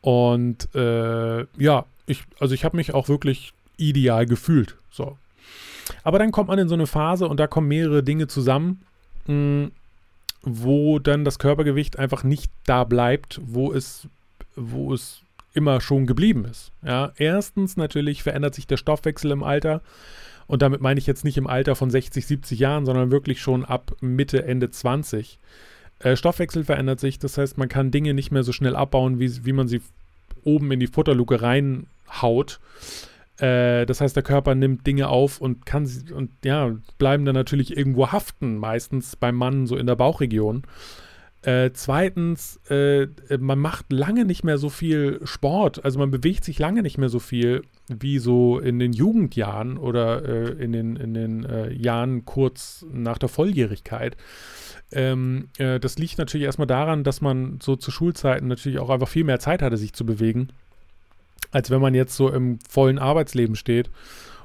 Und äh, ja, ich, also ich habe mich auch wirklich ideal gefühlt. So. Aber dann kommt man in so eine Phase und da kommen mehrere Dinge zusammen, mh, hm, wo dann das Körpergewicht einfach nicht da bleibt, wo es, wo es immer schon geblieben ist. Ja, erstens natürlich verändert sich der Stoffwechsel im Alter. Und damit meine ich jetzt nicht im Alter von 60, 70 Jahren, sondern wirklich schon ab Mitte, Ende 20. Äh, Stoffwechsel verändert sich, das heißt, man kann Dinge nicht mehr so schnell abbauen, wie, wie man sie oben in die Futterluke reinhaut. Äh, das heißt, der Körper nimmt Dinge auf und kann sie und ja, bleiben dann natürlich irgendwo haften, meistens beim Mann so in der Bauchregion. Äh, zweitens, äh, man macht lange nicht mehr so viel Sport, also man bewegt sich lange nicht mehr so viel wie so in den Jugendjahren oder äh, in den, in den äh, Jahren kurz nach der Volljährigkeit. Ähm, äh, das liegt natürlich erstmal daran, dass man so zu Schulzeiten natürlich auch einfach viel mehr Zeit hatte, sich zu bewegen, als wenn man jetzt so im vollen Arbeitsleben steht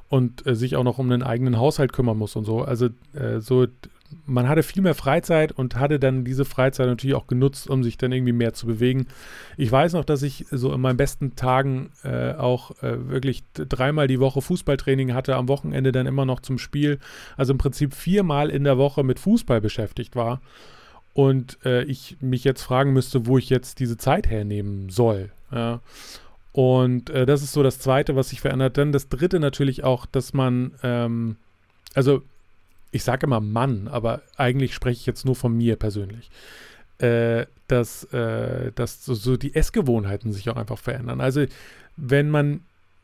und äh, sich auch noch um einen eigenen Haushalt kümmern muss und so. Also äh, so man hatte viel mehr Freizeit und hatte dann diese Freizeit natürlich auch genutzt, um sich dann irgendwie mehr zu bewegen. Ich weiß noch, dass ich so in meinen besten Tagen äh, auch äh, wirklich dreimal die Woche Fußballtraining hatte, am Wochenende dann immer noch zum Spiel. Also im Prinzip viermal in der Woche mit Fußball beschäftigt war. Und äh, ich mich jetzt fragen müsste, wo ich jetzt diese Zeit hernehmen soll. Ja. Und äh, das ist so das Zweite, was sich verändert. Dann das Dritte natürlich auch, dass man, ähm, also ich sage immer Mann, aber eigentlich spreche ich jetzt nur von mir persönlich, äh, dass, äh, dass so, so, die Essgewohnheiten sich auch einfach verändern. Also wenn man,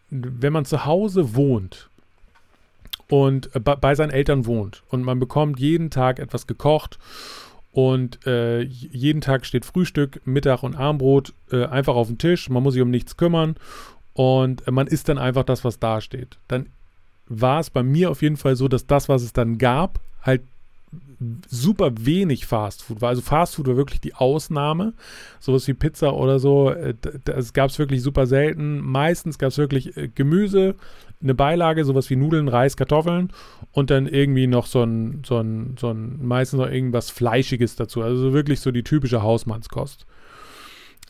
wenn man zu Hause wohnt und äh, bei seinen Eltern wohnt und man bekommt jeden Tag etwas gekocht und äh, jeden Tag steht Frühstück, Mittag und Abendbrot äh, einfach auf dem Tisch, man muss sich um nichts kümmern und man isst dann einfach das, was da steht. Dann war es bei mir auf jeden Fall so, dass das, was es dann gab, halt super wenig Fastfood war. Also Fastfood war wirklich die Ausnahme. Sowas wie Pizza oder so, äh, das gab es wirklich super selten. Meistens gab es wirklich äh, Gemüse, eine Beilage, sowas wie Nudeln, Reis, Kartoffeln und dann irgendwie noch so ein, so ein, so ein meistens noch irgendwas Fleischiges dazu. Also wirklich so die typische Hausmannskost.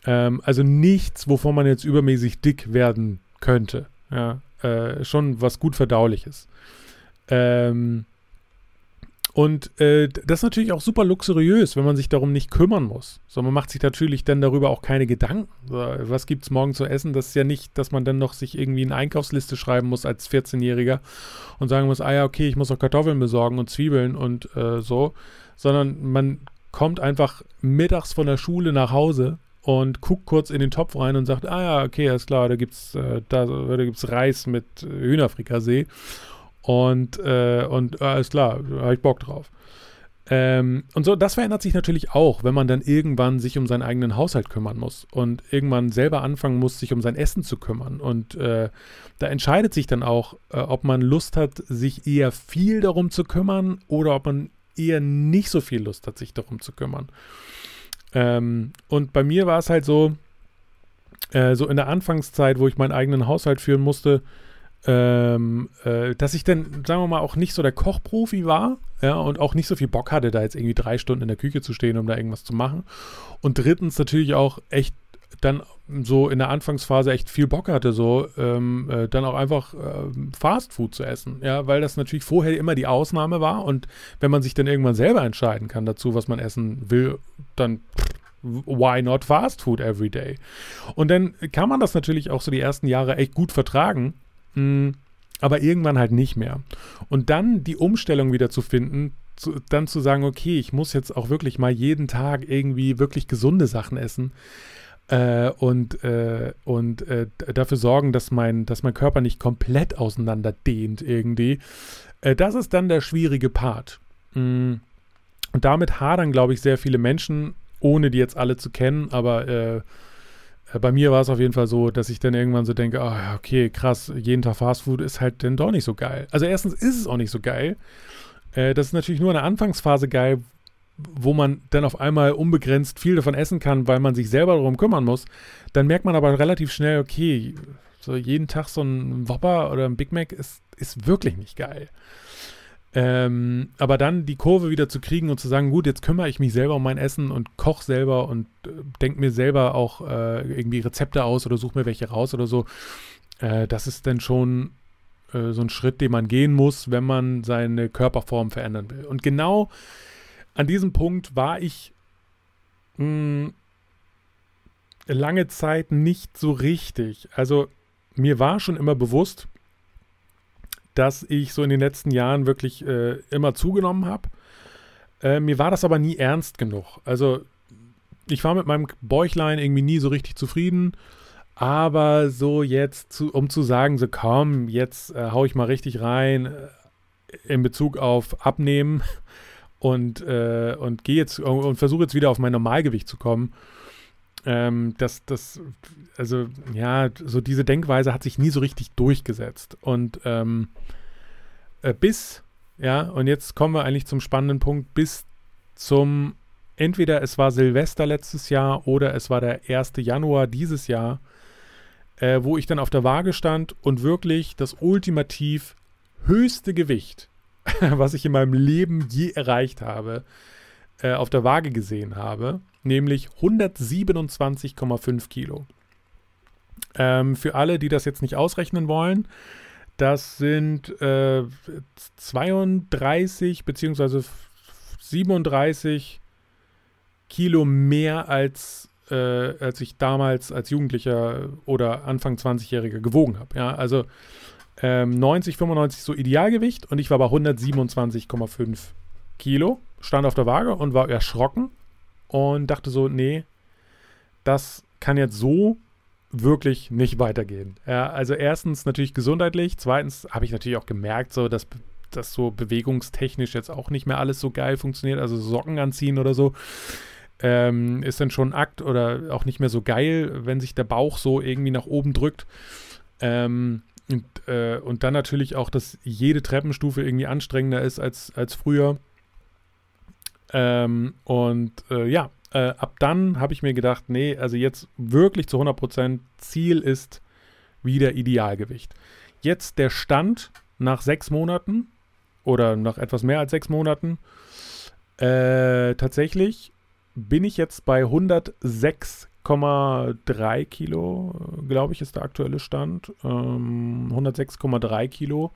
Ähm, also nichts, wovon man jetzt übermäßig dick werden könnte. Ja, äh, schon was gut verdauliches. Ähm, und äh, das ist natürlich auch super luxuriös, wenn man sich darum nicht kümmern muss. So, man macht sich natürlich dann darüber auch keine Gedanken. So, was gibt es morgen zu essen? Das ist ja nicht, dass man dann noch sich irgendwie eine Einkaufsliste schreiben muss als 14-Jähriger und sagen muss, ah ja, okay, ich muss auch Kartoffeln besorgen und Zwiebeln und äh, so. Sondern man kommt einfach mittags von der Schule nach Hause und guckt kurz in den Topf rein und sagt, ah ja, okay, alles klar, da gibt's, äh, da, da gibt's Reis mit äh, Hühnerfrikassee. Und, äh, und äh, alles klar, da habe ich Bock drauf. Ähm, und so, das verändert sich natürlich auch, wenn man dann irgendwann sich um seinen eigenen Haushalt kümmern muss und irgendwann selber anfangen muss, sich um sein Essen zu kümmern. Und äh, da entscheidet sich dann auch, äh, ob man Lust hat, sich eher viel darum zu kümmern oder ob man eher nicht so viel Lust hat, sich darum zu kümmern. Ähm, und bei mir war es halt so, äh, so in der Anfangszeit, wo ich meinen eigenen Haushalt führen musste, ähm, äh, dass ich dann, sagen wir mal, auch nicht so der Kochprofi war, ja, und auch nicht so viel Bock hatte, da jetzt irgendwie drei Stunden in der Küche zu stehen, um da irgendwas zu machen. Und drittens natürlich auch echt dann so in der Anfangsphase echt viel Bock hatte, so ähm, äh, dann auch einfach äh, Fast Food zu essen. Ja, weil das natürlich vorher immer die Ausnahme war und wenn man sich dann irgendwann selber entscheiden kann dazu, was man essen will, dann why not Fast Food every day? Und dann kann man das natürlich auch so die ersten Jahre echt gut vertragen, mh, hm, aber irgendwann halt nicht mehr. Und dann die Umstellung wieder zu finden, zu, dann zu sagen, okay, ich muss jetzt auch wirklich mal jeden Tag irgendwie wirklich gesunde Sachen essen äh, und, äh, und äh, dafür sorgen, dass mein, dass mein Körper nicht komplett auseinander dehnt irgendwie. Äh, das ist dann der schwierige Part. Mm. Und damit hadern, glaube ich, sehr viele Menschen, ohne die jetzt alle zu kennen, aber äh, äh, bei mir war es auf jeden Fall so, dass ich dann irgendwann so denke, oh, okay, krass, jeden Tag Fastfood ist halt dann doch nicht so geil. Also erstens ist es auch nicht so geil. das ist natürlich nur eine Anfangsphase geil, wo man dann auf einmal unbegrenzt viel davon essen kann, weil man sich selber darum kümmern muss, dann merkt man aber relativ schnell, okay, so jeden Tag so ein Whopper oder ein Big Mac ist, ist wirklich nicht geil. Ähm, aber dann die Kurve wieder zu kriegen und zu sagen, gut, jetzt kümmere ich mich selber um mein Essen und koche selber und äh, denke mir selber auch äh, irgendwie Rezepte aus oder suche mir welche raus oder so, äh, das ist dann schon äh, so ein Schritt, den man gehen muss, wenn man seine Körperform verändern will. Und genau an diesem Punkt war ich mh, hm, lange Zeit nicht so richtig. Also mir war schon immer bewusst, dass ich so in den letzten Jahren wirklich äh, immer zugenommen habe. Äh, mir war das aber nie ernst genug. Also ich war mit meinem Bäuchlein irgendwie nie so richtig zufrieden. Aber so jetzt, zu, um zu sagen, so komm, jetzt äh, hau ich mal richtig rein äh, in Bezug auf Abnehmen und, äh, und gehe jetzt und versuche jetzt wieder auf mein Normalgewicht zu kommen. Ähm, das, das, also ja, so diese Denkweise hat sich nie so richtig durchgesetzt. Und ähm, äh, bis, ja, und jetzt kommen wir eigentlich zum spannenden Punkt, bis zum, entweder es war Silvester letztes Jahr oder es war der 1. Januar dieses Jahr, äh, wo ich dann auf der Waage stand und wirklich das ultimativ höchste Gewicht, was ich in meinem Leben je erreicht habe, äh, auf der Waage gesehen habe, nämlich 127,5 Kilo. Ähm, für alle, die das jetzt nicht ausrechnen wollen, das sind äh, 32 bzw. 37 Kilo mehr als äh, als ich damals als Jugendlicher oder Anfang 20-Jähriger gewogen habe. Ja, also ähm, 90, 95 so Idealgewicht und ich war bei 127,5 Kilo, stand auf der Waage und war erschrocken und dachte so, nee, das kann jetzt so wirklich nicht weitergehen. Ja, also erstens natürlich gesundheitlich, zweitens habe ich natürlich auch gemerkt, so dass das so bewegungstechnisch jetzt auch nicht mehr alles so geil funktioniert, also Socken anziehen oder so ähm, ist dann schon ein Akt oder auch nicht mehr so geil, wenn sich der Bauch so irgendwie nach oben drückt. Ähm, und, äh, und dann natürlich auch, dass jede Treppenstufe irgendwie anstrengender ist als, als früher. Ähm, und äh, ja, äh, ab dann habe ich mir gedacht, nee, also jetzt wirklich zu 100% Ziel ist wieder Idealgewicht. Jetzt der Stand nach sechs Monaten oder nach etwas mehr als sechs Monaten. Äh, tatsächlich bin ich jetzt bei 106,3 Kilo, glaube ich, ist der aktuelle Stand. Ähm, 106,3 Kilo.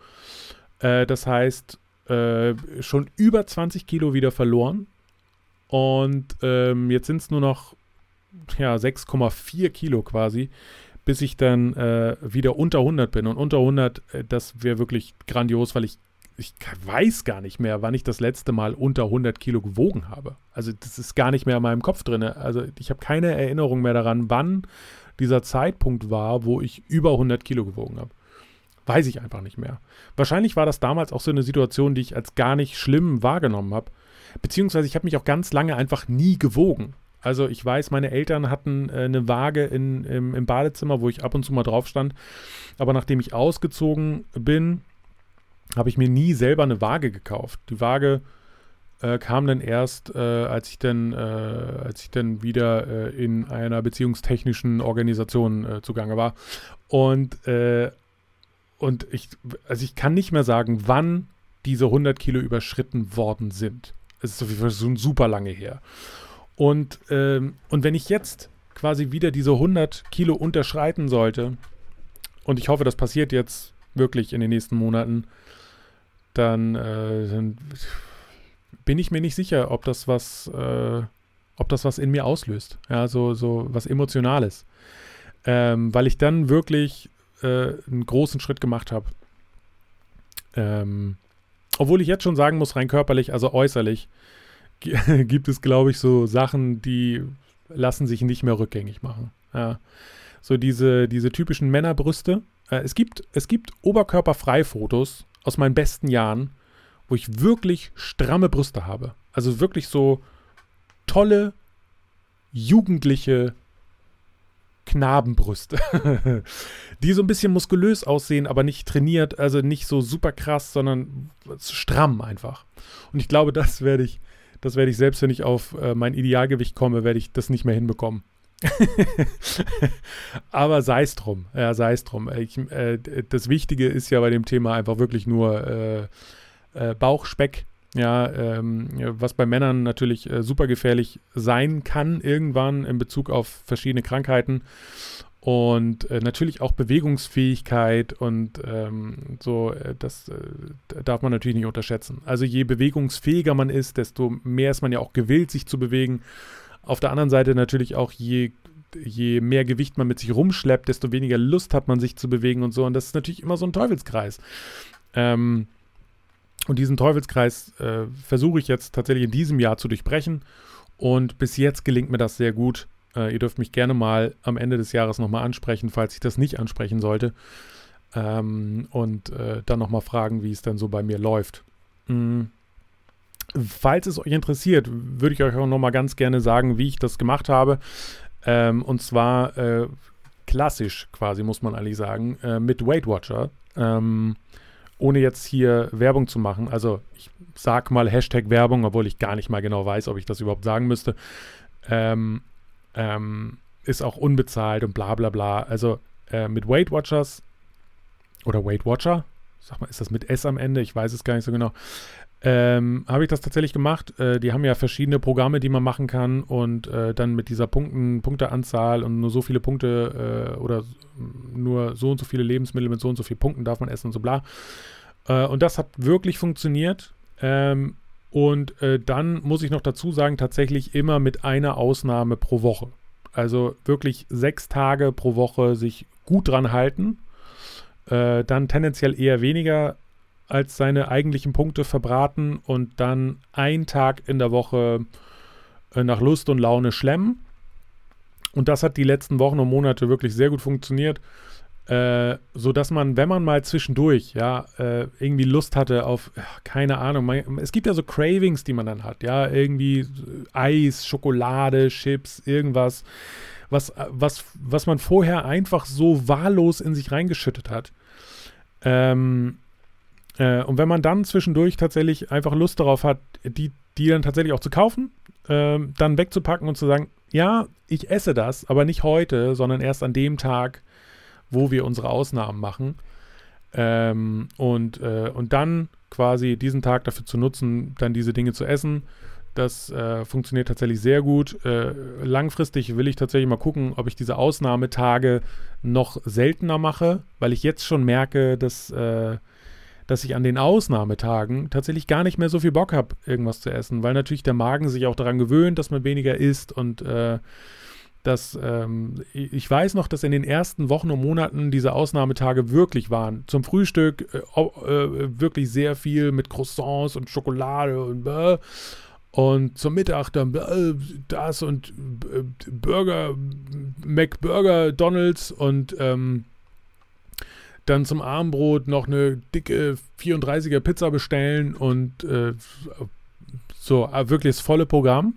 Äh, das heißt, äh, schon über 20 Kilo wieder verloren. Und ähm, jetzt sind es nur noch ja, 6,4 Kilo quasi, bis ich dann äh, wieder unter 100 bin. Und unter 100, äh, das wäre wirklich grandios, weil ich ich weiß gar nicht mehr, wann ich das letzte Mal unter 100 Kilo gewogen habe. Also das ist gar nicht mehr in meinem Kopf drin. Also ich habe keine Erinnerung mehr daran, wann dieser Zeitpunkt war, wo ich über 100 Kilo gewogen habe. Weiß ich einfach nicht mehr. Wahrscheinlich war das damals auch so eine Situation, die ich als gar nicht schlimm wahrgenommen habe. Beziehungsweise ich habe mich auch ganz lange einfach nie gewogen. Also ich weiß, meine Eltern hatten äh, eine Waage in, im, im Badezimmer, wo ich ab und zu mal drauf stand. Aber nachdem ich ausgezogen bin, habe ich mir nie selber eine Waage gekauft. Die Waage äh, kam dann erst, äh, als ich dann, äh, als ich dann wieder äh, in einer beziehungstechnischen Organisation äh, zugange war. Und, äh, und ich, also ich kann nicht mehr sagen, wann diese 100 Kilo überschritten worden sind. Es ist auf jeden Fall so super lange her. Und, ähm, und wenn ich jetzt quasi wieder diese 100 Kilo unterschreiten sollte, und ich hoffe, das passiert jetzt wirklich in den nächsten Monaten, dann, äh, dann bin ich mir nicht sicher, ob das was, äh, ob das was in mir auslöst. Ja, so, so was Emotionales. Ähm, weil ich dann wirklich äh, einen großen Schritt gemacht habe. Ähm, obwohl ich jetzt schon sagen muss, rein körperlich, also äußerlich, gibt es, glaube ich, so Sachen, die lassen sich nicht mehr rückgängig machen. Ja. So diese, diese typischen Männerbrüste. Äh, es gibt, es gibt Oberkörperfrei-Fotos aus meinen besten Jahren, wo ich wirklich stramme Brüste habe. Also wirklich so tolle, jugendliche Knabenbrüste, die so ein bisschen muskulös aussehen, aber nicht trainiert, also nicht so super krass, sondern stramm einfach. Und ich glaube, das werde ich, das werde ich selbst, wenn ich auf äh, mein Idealgewicht komme, werde ich das nicht mehr hinbekommen. Aber sei es drum, ja, sei es drum. Ich, äh, das Wichtige ist ja bei dem Thema einfach wirklich nur äh, äh, Bauchspeck. Ja, ähm, was bei Männern natürlich äh, super gefährlich sein kann, irgendwann in Bezug auf verschiedene Krankheiten. Und äh, natürlich auch Bewegungsfähigkeit und ähm, so, äh, das darf man natürlich nicht unterschätzen. Also je bewegungsfähiger man ist, desto mehr ist man ja auch gewillt, sich zu bewegen. Auf der anderen Seite natürlich auch, je, je mehr Gewicht man mit sich rumschleppt, desto weniger Lust hat man, sich zu bewegen und so. Und das ist natürlich immer so ein Teufelskreis. Ähm, und diesen Teufelskreis äh, versuche ich jetzt tatsächlich in diesem Jahr zu durchbrechen. Und bis jetzt gelingt mir das sehr gut. Äh, ihr dürft mich gerne mal am Ende des Jahres nochmal ansprechen, falls ich das nicht ansprechen sollte. Ähm, und äh, dann nochmal fragen, wie es denn so bei mir läuft. Mhm. Falls es euch interessiert, würde ich euch auch nochmal ganz gerne sagen, wie ich das gemacht habe. Ähm, und zwar äh, klassisch quasi, muss man eigentlich sagen, äh, mit Weight Watcher. Ähm, ohne jetzt hier Werbung zu machen. Also ich sag mal Hashtag Werbung, obwohl ich gar nicht mal genau weiß, ob ich das überhaupt sagen müsste. Ähm, ähm, ist auch unbezahlt und bla bla bla. Also äh, mit Weight Watchers oder Weight Watcher, sag mal, ist das mit S am Ende? Ich weiß es gar nicht so genau. Ähm, habe ich das tatsächlich gemacht. Äh, die haben ja verschiedene Programme, die man machen kann und äh, dann mit dieser Punkten, Punkteanzahl und nur so viele Punkte äh, oder nur so und so viele Lebensmittel mit so und so vielen Punkten darf man essen und so bla. Äh, und das hat wirklich funktioniert. Ähm, und äh, dann muss ich noch dazu sagen, tatsächlich immer mit einer Ausnahme pro Woche. Also wirklich sechs Tage pro Woche sich gut dran halten. Äh, dann tendenziell eher weniger als seine eigentlichen Punkte verbraten und dann ein Tag in der Woche äh, nach Lust und Laune schlemmen. Und das hat die letzten Wochen und Monate wirklich sehr gut funktioniert. Äh, so dass man, wenn man mal zwischendurch, ja, äh, irgendwie Lust hatte auf, keine Ahnung, man, es gibt ja so Cravings, die man dann hat, ja, irgendwie Eis, Schokolade, Chips, irgendwas, was, was, was man vorher einfach so wahllos in sich reingeschüttet hat. Ähm, äh, und wenn man dann zwischendurch tatsächlich einfach Lust darauf hat, die, die dann tatsächlich auch zu kaufen, äh, dann wegzupacken und zu sagen, ja, ich esse das, aber nicht heute, sondern erst an dem Tag, wo wir unsere Ausnahmen machen. Ähm, und, äh, und dann quasi diesen Tag dafür zu nutzen, dann diese Dinge zu essen. Das äh, funktioniert tatsächlich sehr gut. Äh, langfristig will ich tatsächlich mal gucken, ob ich diese Ausnahmetage noch seltener mache, weil ich jetzt schon merke, dass, äh, dass ich an den Ausnahmetagen tatsächlich gar nicht mehr so viel Bock habe, irgendwas zu essen, weil natürlich der Magen sich auch daran gewöhnt, dass man weniger isst und äh, dass ähm, ich weiß noch, dass in den ersten Wochen und Monaten diese Ausnahmetage wirklich waren. Zum Frühstück äh, äh, wirklich sehr viel mit Croissants und Schokolade und äh, und zum Mittag dann äh, das und äh, Burger, McBurger, Donalds und ähm, dann zum Abendbrot noch eine dicke 34er Pizza bestellen und äh, so wirklich das volle Programm.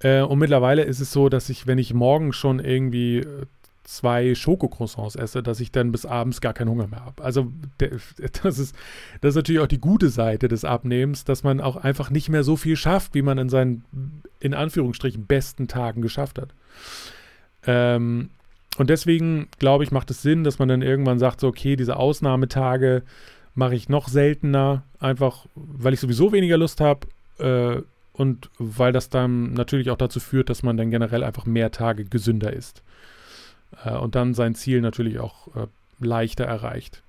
Äh, und mittlerweile ist es so, dass ich, wenn ich morgen schon irgendwie äh, zwei Schokocroissants esse, dass ich dann bis abends gar keinen Hunger mehr habe. Also der, das, ist, das ist natürlich auch die gute Seite des Abnehmens, dass man auch einfach nicht mehr so viel schafft, wie man in seinen, in Anführungsstrichen, besten Tagen geschafft hat. Ähm, und deswegen, glaube ich, macht es Sinn, dass man dann irgendwann sagt, so, okay, diese Ausnahmetage mache ich noch seltener, einfach weil ich sowieso weniger Lust habe. Äh, und weil das dann natürlich auch dazu führt, dass man dann generell einfach mehr Tage gesünder ist äh, und dann sein Ziel natürlich auch äh, leichter erreicht.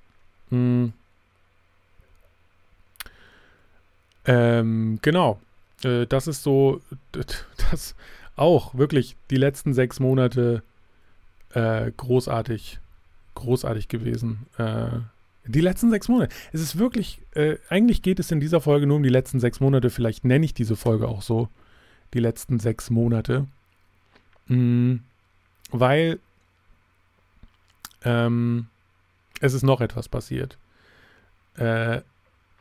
Hm. Ähm, genau, äh, das ist so, das auch wirklich die letzten sechs Monate äh, großartig, großartig gewesen. Äh, die letzten sechs Monate. Es ist wirklich, äh, eigentlich geht es in dieser Folge nur um die letzten sechs Monate. Vielleicht nenne ich diese Folge auch so. Die letzten sechs Monate. Mhm. Weil ähm, es ist noch etwas passiert. Äh,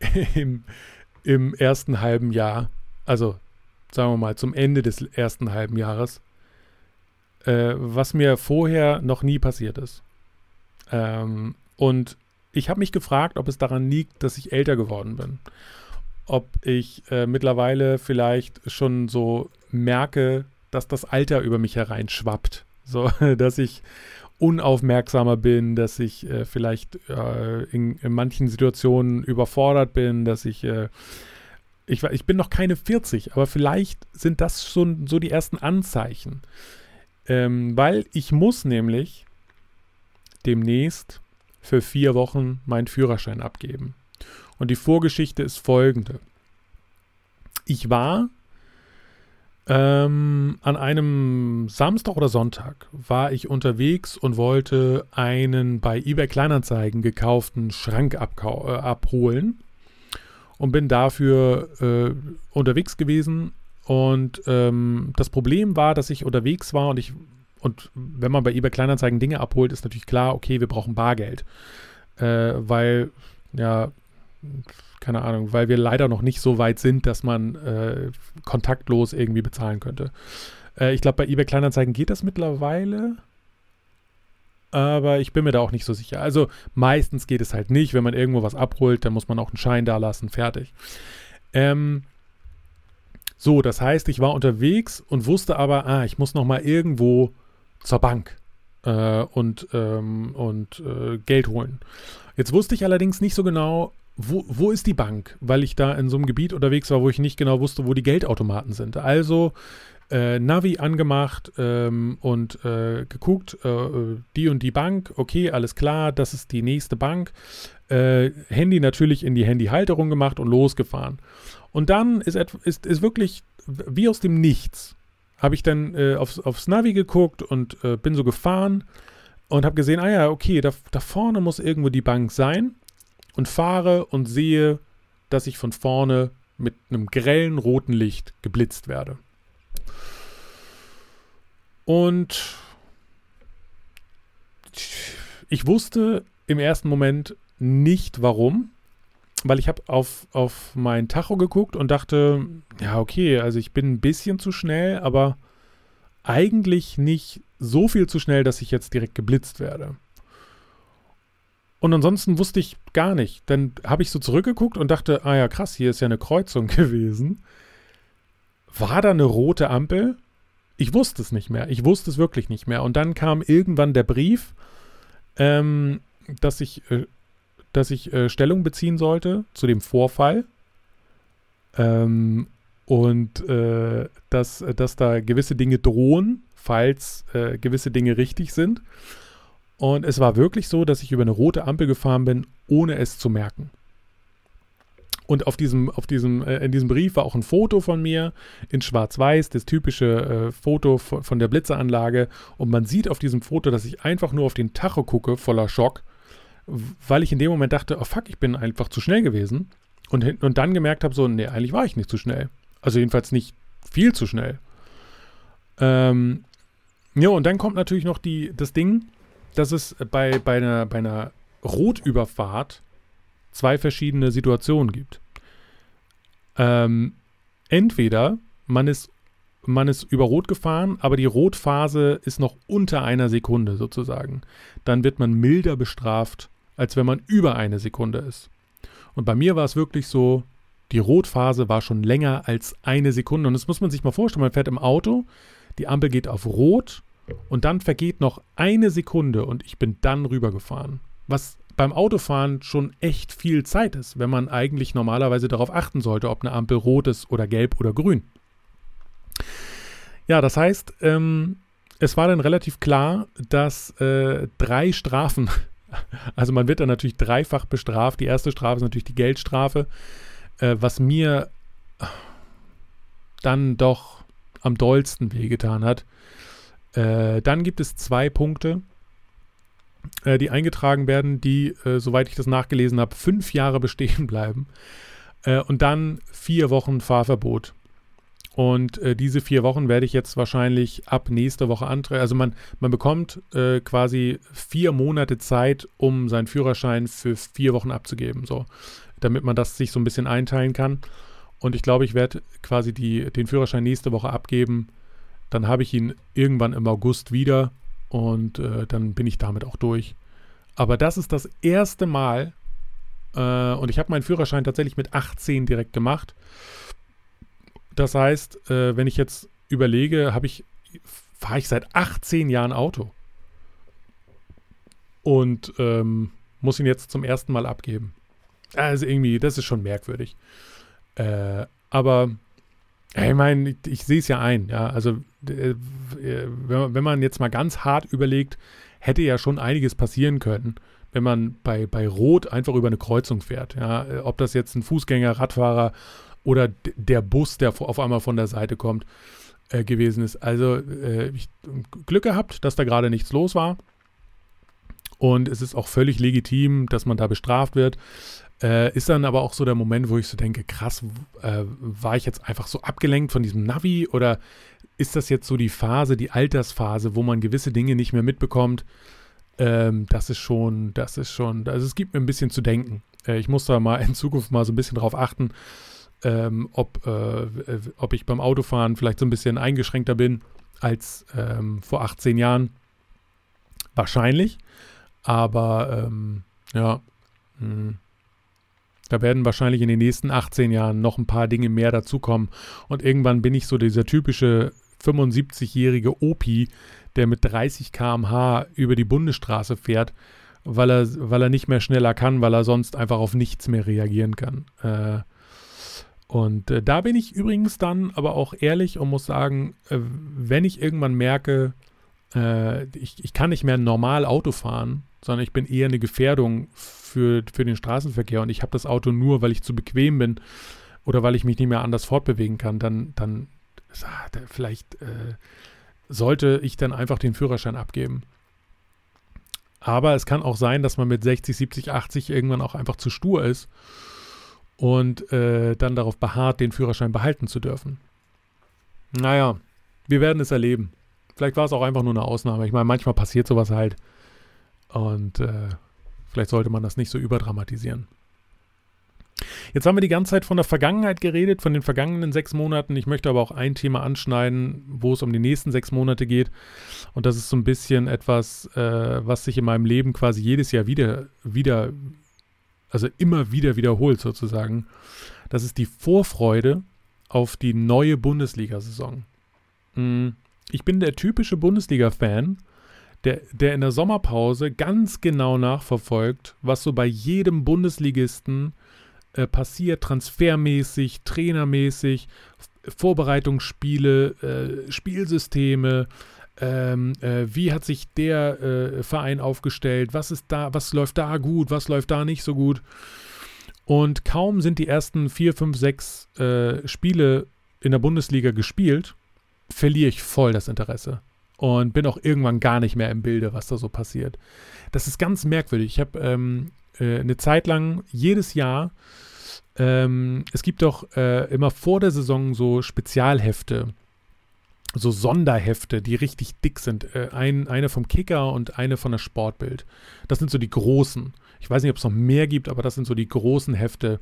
im, Im ersten halben Jahr, also sagen wir mal zum Ende des ersten halben Jahres, äh, was mir vorher noch nie passiert ist. Ähm, und ich habe mich gefragt, ob es daran liegt, dass ich älter geworden bin. Ob ich äh, mittlerweile vielleicht schon so merke, dass das Alter über mich hereinschwappt. So, dass ich unaufmerksamer bin, dass ich äh, vielleicht äh, in, in, manchen Situationen überfordert bin, dass ich, äh, ich, ich bin noch keine 40, aber vielleicht sind das schon so die ersten Anzeichen. Ähm, weil ich muss nämlich demnächst für vier Wochen meinen Führerschein abgeben. Und die Vorgeschichte ist folgende. Ich war ähm, an einem Samstag oder Sonntag war ich unterwegs und wollte einen bei eBay Kleinanzeigen gekauften Schrank äh, abholen und bin dafür äh, unterwegs gewesen Und ähm, das Problem war, dass ich unterwegs war und ich, und wenn man bei eBay Kleinanzeigen Dinge abholt, ist natürlich klar, okay, wir brauchen Bargeld. Äh, weil, ja, keine Ahnung, weil wir leider noch nicht so weit sind, dass man äh, kontaktlos irgendwie bezahlen könnte. Äh, ich glaube, bei eBay Kleinanzeigen geht das mittlerweile. Aber ich bin mir da auch nicht so sicher. Also meistens geht es halt nicht. Wenn man irgendwo was abholt, dann muss man auch einen Schein da lassen. Fertig. Ähm, so, das heißt, ich war unterwegs und wusste aber, ah, ich muss noch mal irgendwo zur Bank äh, und, ähm, und äh, Geld holen. Jetzt wusste ich allerdings nicht so genau, wo, wo ist die Bank, weil ich da in so einem Gebiet unterwegs war, wo ich nicht genau wusste, wo die Geldautomaten sind. Also äh, Navi angemacht ähm, und äh, geguckt, äh, die und die Bank, okay, alles klar, das ist die nächste Bank. Äh, Handy natürlich in die Handyhalterung gemacht und losgefahren. Und dann ist, ist, ist wirklich wie aus dem Nichts, habe ich dann äh, aufs, aufs Navi geguckt und äh, bin so gefahren und habe gesehen, ah ja, okay, da, da vorne muss irgendwo die Bank sein und fahre und sehe, dass ich von vorne mit einem grellen roten Licht geblitzt werde. Und ich wusste im ersten Moment nicht warum, weil ich habe auf, auf mein Tacho geguckt und dachte, ja, okay, also ich bin ein bisschen zu schnell, aber eigentlich nicht so viel zu schnell, dass ich jetzt direkt geblitzt werde. Und ansonsten wusste ich gar nicht. Dann habe ich so zurückgeguckt und dachte, ah ja, krass, hier ist ja eine Kreuzung gewesen. War da eine rote Ampel? Ich wusste es nicht mehr. Ich wusste es wirklich nicht mehr. Und dann kam irgendwann der Brief, ähm, dass ich, äh, dass ich äh, Stellung beziehen sollte zu dem Vorfall. Ähm, und äh, dass, dass da gewisse Dinge drohen, falls äh, gewisse Dinge richtig sind. Und es war wirklich so, dass ich über eine rote Ampel gefahren bin, ohne es zu merken. Und auf diesem, auf diesem, äh, in diesem Brief war auch ein Foto von mir in Schwarz-Weiß, das typische äh, Foto von, von, der Blitzeranlage. Und man sieht auf diesem Foto, dass ich einfach nur auf den Tacho gucke, voller Schock, weil ich in dem Moment dachte, oh fuck, ich bin einfach zu schnell gewesen. Und, und dann gemerkt habe, so, nee, eigentlich war ich nicht zu schnell. Also jedenfalls nicht viel zu schnell. Ähm, ja, und dann kommt natürlich noch die, das Ding, dass es bei, bei, einer, bei einer Rotüberfahrt zwei verschiedene Situationen gibt. Ähm, entweder man ist, man ist über Rot gefahren, aber die Rotphase ist noch unter einer Sekunde sozusagen. Dann wird man milder bestraft, als wenn man über eine Sekunde ist. Und bei mir war es wirklich so, die Rotphase war schon länger als eine Sekunde. Und das muss man sich mal vorstellen. Man fährt im Auto, die Ampel geht auf Rot und dann vergeht noch eine Sekunde und ich bin dann rübergefahren. Was beim Autofahren schon echt viel Zeit ist, wenn man eigentlich normalerweise darauf achten sollte, ob eine Ampel rot ist oder gelb oder grün. Ja, das heißt, ähm, es war dann relativ klar, dass äh, drei Strafen, also man wird dann natürlich dreifach bestraft. Die erste Strafe ist natürlich die Geldstrafe, äh, was mir dann doch am dollsten wehgetan hat. Äh, dann gibt es zwei Punkte, äh, die eingetragen werden, die, äh, soweit ich das nachgelesen habe, fünf Jahre bestehen bleiben. Äh, und dann vier Wochen Fahrverbot. Und äh, diese vier Wochen werde ich jetzt wahrscheinlich ab nächster Woche antreten. Also man, man bekommt äh, quasi vier Monate Zeit, um seinen Führerschein für vier Wochen abzugeben. So, damit man das sich so ein bisschen einteilen kann. Und ich glaube, ich werde quasi die, den Führerschein nächste Woche abgeben. Dann habe ich ihn irgendwann im August wieder und äh, dann bin ich damit auch durch. Aber das ist das erste Mal, äh, und ich habe meinen Führerschein tatsächlich mit 18 direkt gemacht. Das heißt, äh, wenn ich jetzt überlege, habe ich, fahre ich seit 18 Jahren Auto. Und ähm, muss ihn jetzt zum ersten Mal abgeben. Also irgendwie, das ist schon merkwürdig. Äh, aber ich meine, ich, ich sehe es ja ein, ja. Also, äh, wenn man jetzt mal ganz hart überlegt, hätte ja schon einiges passieren können, wenn man bei, bei Rot einfach über eine Kreuzung fährt. Ja. Ob das jetzt ein Fußgänger, Radfahrer oder der Bus, der auf einmal von der Seite kommt, äh, gewesen ist. Also, äh, ich, Glück gehabt, dass da gerade nichts los war. Und es ist auch völlig legitim, dass man da bestraft wird. Äh, ist dann aber auch so der Moment, wo ich so denke, krass, äh, war ich jetzt einfach so abgelenkt von diesem Navi oder ist das jetzt so die Phase, die Altersphase, wo man gewisse Dinge nicht mehr mitbekommt? Ähm, das ist schon, das ist schon, also es gibt mir ein bisschen zu denken. Äh, ich muss da mal in Zukunft mal so ein bisschen drauf achten, ähm, ob, äh, ob ich beim Autofahren vielleicht so ein bisschen eingeschränkter bin als ähm, vor 18 Jahren. Wahrscheinlich. Aber ähm, ja, mh. Hm. da werden wahrscheinlich in den nächsten 18 Jahren noch ein paar Dinge mehr dazukommen. Und irgendwann bin ich so dieser typische 75-jährige Opi, der mit 30 km/h über die Bundesstraße fährt, weil er, weil er nicht mehr schneller kann, weil er sonst einfach auf nichts mehr reagieren kann. Äh, und äh, da bin ich übrigens dann aber auch ehrlich und muss sagen, äh, wenn ich irgendwann merke, äh, ich, ich kann nicht mehr normal Auto fahren, sondern ich bin eher eine Gefährdung für, für den Straßenverkehr und ich habe das Auto nur, weil ich zu bequem bin oder weil ich mich nicht mehr anders fortbewegen kann, dann, dann vielleicht äh, sollte ich dann einfach den Führerschein abgeben. Aber es kann auch sein, dass man mit 60, 70, 80 irgendwann auch einfach zu stur ist und äh, dann darauf beharrt, den Führerschein behalten zu dürfen. Naja, wir werden es erleben. Vielleicht war es auch einfach nur eine Ausnahme. Ich meine, manchmal passiert sowas halt. Und äh, vielleicht sollte man das nicht so überdramatisieren. Jetzt haben wir die ganze Zeit von der Vergangenheit geredet, von den vergangenen sechs Monaten. Ich möchte aber auch ein Thema anschneiden, wo es um die nächsten sechs Monate geht. Und das ist so ein bisschen etwas, äh, was sich in meinem Leben quasi jedes Jahr wieder, wieder, also immer wieder wiederholt sozusagen. Das ist die Vorfreude auf die neue Bundesliga-Saison. Hm, ich bin der typische Bundesliga-Fan, der, der in der Sommerpause ganz genau nachverfolgt, was so bei jedem Bundesligisten äh, passiert, transfermäßig, trainermäßig, Vorbereitungsspiele, äh, Spielsysteme, ähm, äh, wie hat sich der äh, Verein aufgestellt, was ist da, was läuft da gut, was läuft da nicht so gut. Und kaum sind die ersten vier, fünf, sechs äh, Spiele in der Bundesliga gespielt, verliere ich voll das Interesse und bin auch irgendwann gar nicht mehr im Bilde, was da so passiert. Das ist ganz merkwürdig. Ich habe ähm, äh, eine Zeit lang jedes Jahr, ähm, es gibt doch äh, immer vor der Saison so Spezialhefte, so Sonderhefte, die richtig dick sind. Äh, ein, eine vom Kicker und eine von der Sportbild. Das sind so die großen. Ich weiß nicht, ob es noch mehr gibt, aber das sind so die großen Hefte,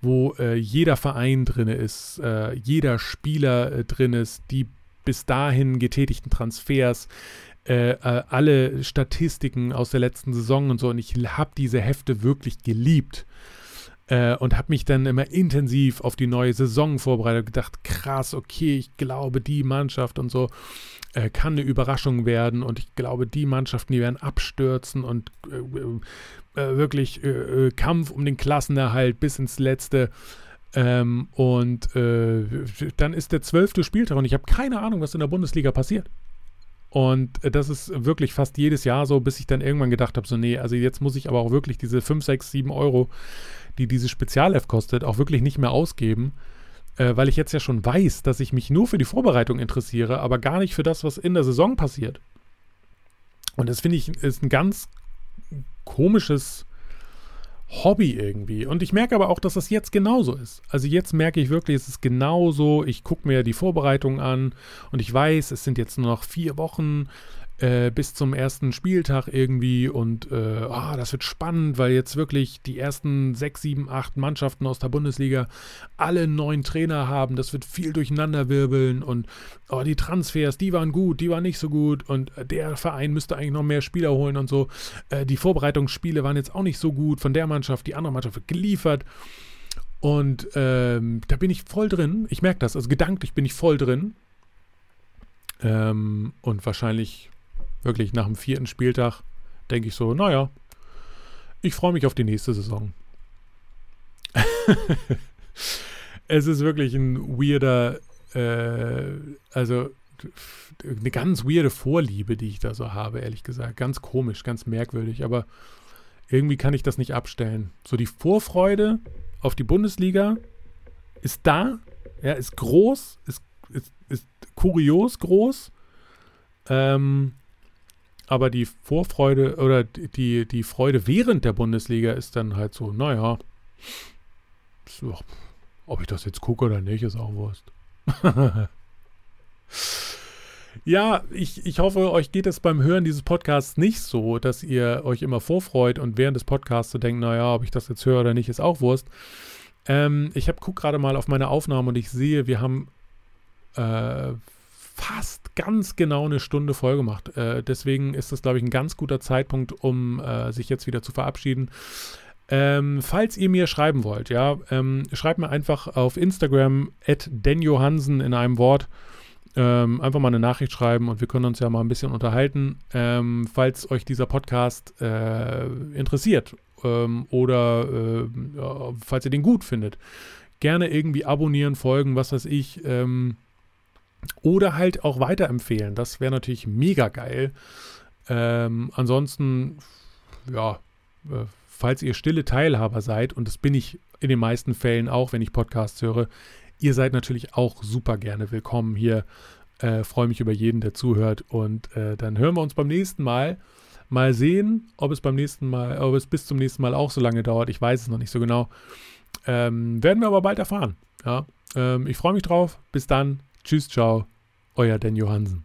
wo äh, jeder Verein drin ist, äh, jeder Spieler äh, drin ist, die bis dahin getätigten Transfers, äh, äh, alle Statistiken aus der letzten Saison und so. Und ich habe diese Hefte wirklich geliebt. Äh, und habe mich dann immer intensiv auf die neue Saison vorbereitet und gedacht, krass, okay, ich glaube, die Mannschaft und so äh, kann eine Überraschung werden und ich glaube, die Mannschaften, die werden abstürzen und äh, äh, wirklich Kampf um den Klassenerhalt bis ins Letzte. Ähm, und äh, dann ist der zwölfte Spieltag und ich habe keine Ahnung, was in der Bundesliga passiert. Und äh, das ist wirklich fast jedes Jahr so, bis ich dann irgendwann gedacht habe, so nee, also jetzt muss ich aber auch wirklich diese 5, 6, 7 Euro, die diese Spezial-F kostet, auch wirklich nicht mehr ausgeben, äh, weil ich jetzt ja schon weiß, dass ich mich nur für die Vorbereitung interessiere, aber gar nicht für das, was in der Saison passiert. Und das finde ich ist ein ganz komisches Hobby irgendwie. Und ich merke aber auch, dass das jetzt genauso ist. Also jetzt merke ich wirklich, es ist genauso. Ich gucke mir die Vorbereitungen an und ich weiß, es sind jetzt nur noch vier Wochen äh, bis zum ersten Spieltag irgendwie und äh, oh, das wird spannend, weil jetzt wirklich die ersten sechs, sieben, acht Mannschaften aus der Bundesliga alle neuen Trainer haben. Das wird viel durcheinander wirbeln und oh, die Transfers, die waren gut, die waren nicht so gut und der Verein müsste eigentlich noch mehr Spieler holen und so. Äh, die Vorbereitungsspiele waren jetzt auch nicht so gut von der Mannschaft, die andere Mannschaft wird geliefert. Und ähm, da bin ich voll drin. Ich merke das. Also gedanklich bin ich voll drin. Ähm, und wahrscheinlich wirklich nach dem vierten Spieltag denke ich so, naja, ich freue mich auf die nächste Saison. es ist wirklich ein weirder, äh, also eine ganz weirde Vorliebe, die ich da so habe, ehrlich gesagt. Ganz komisch, ganz merkwürdig, aber irgendwie kann ich das nicht abstellen. So die Vorfreude auf die Bundesliga ist da, ja, ist groß, ist, ist, ist kurios groß. Ähm, aber die Vorfreude oder die, die Freude während der Bundesliga ist dann halt so, naja, So, ob ich das jetzt gucke oder nicht, ist auch Wurst. ja, ich, ich hoffe, euch geht es beim Hören dieses Podcasts nicht so, dass ihr euch immer vorfreut und während des Podcasts so denkt, naja, ob ich das jetzt höre oder nicht, ist auch Wurst. Ähm, ich habe guck gerade mal auf meine Aufnahme und ich sehe, wir haben äh, fast ganz genau eine Stunde voll gemacht. Äh, deswegen ist das, glaube ich, ein ganz guter Zeitpunkt, um äh, sich jetzt wieder zu verabschieden. Ähm, falls ihr mir schreiben wollt, ja, ähm, schreibt mir einfach auf Instagram at denjohansen in einem Wort. Ähm, einfach mal eine Nachricht schreiben und wir können uns ja mal ein bisschen unterhalten. Ähm, falls euch dieser Podcast äh, interessiert ähm, oder äh, falls ihr den gut findet, gerne irgendwie abonnieren, folgen, was weiß ich. Ähm, oder halt auch weiterempfehlen. Das wäre natürlich mega geil. Ähm, ansonsten, ja, äh, falls ihr stille Teilhaber seid, und das bin ich in den meisten Fällen auch, wenn ich Podcasts höre, ihr seid natürlich auch super gerne willkommen hier. Äh, Freue mich über jeden, der zuhört. Und äh, dann hören wir uns beim nächsten Mal. Mal sehen, ob es beim nächsten Mal, ob es bis zum nächsten Mal auch so lange dauert. Ich weiß es noch nicht so genau. Ähm, werden wir aber bald erfahren. Ja? Ähm, ich freue mich drauf. Bis dann. Tschüss, ciao. Euer Dan Johansen.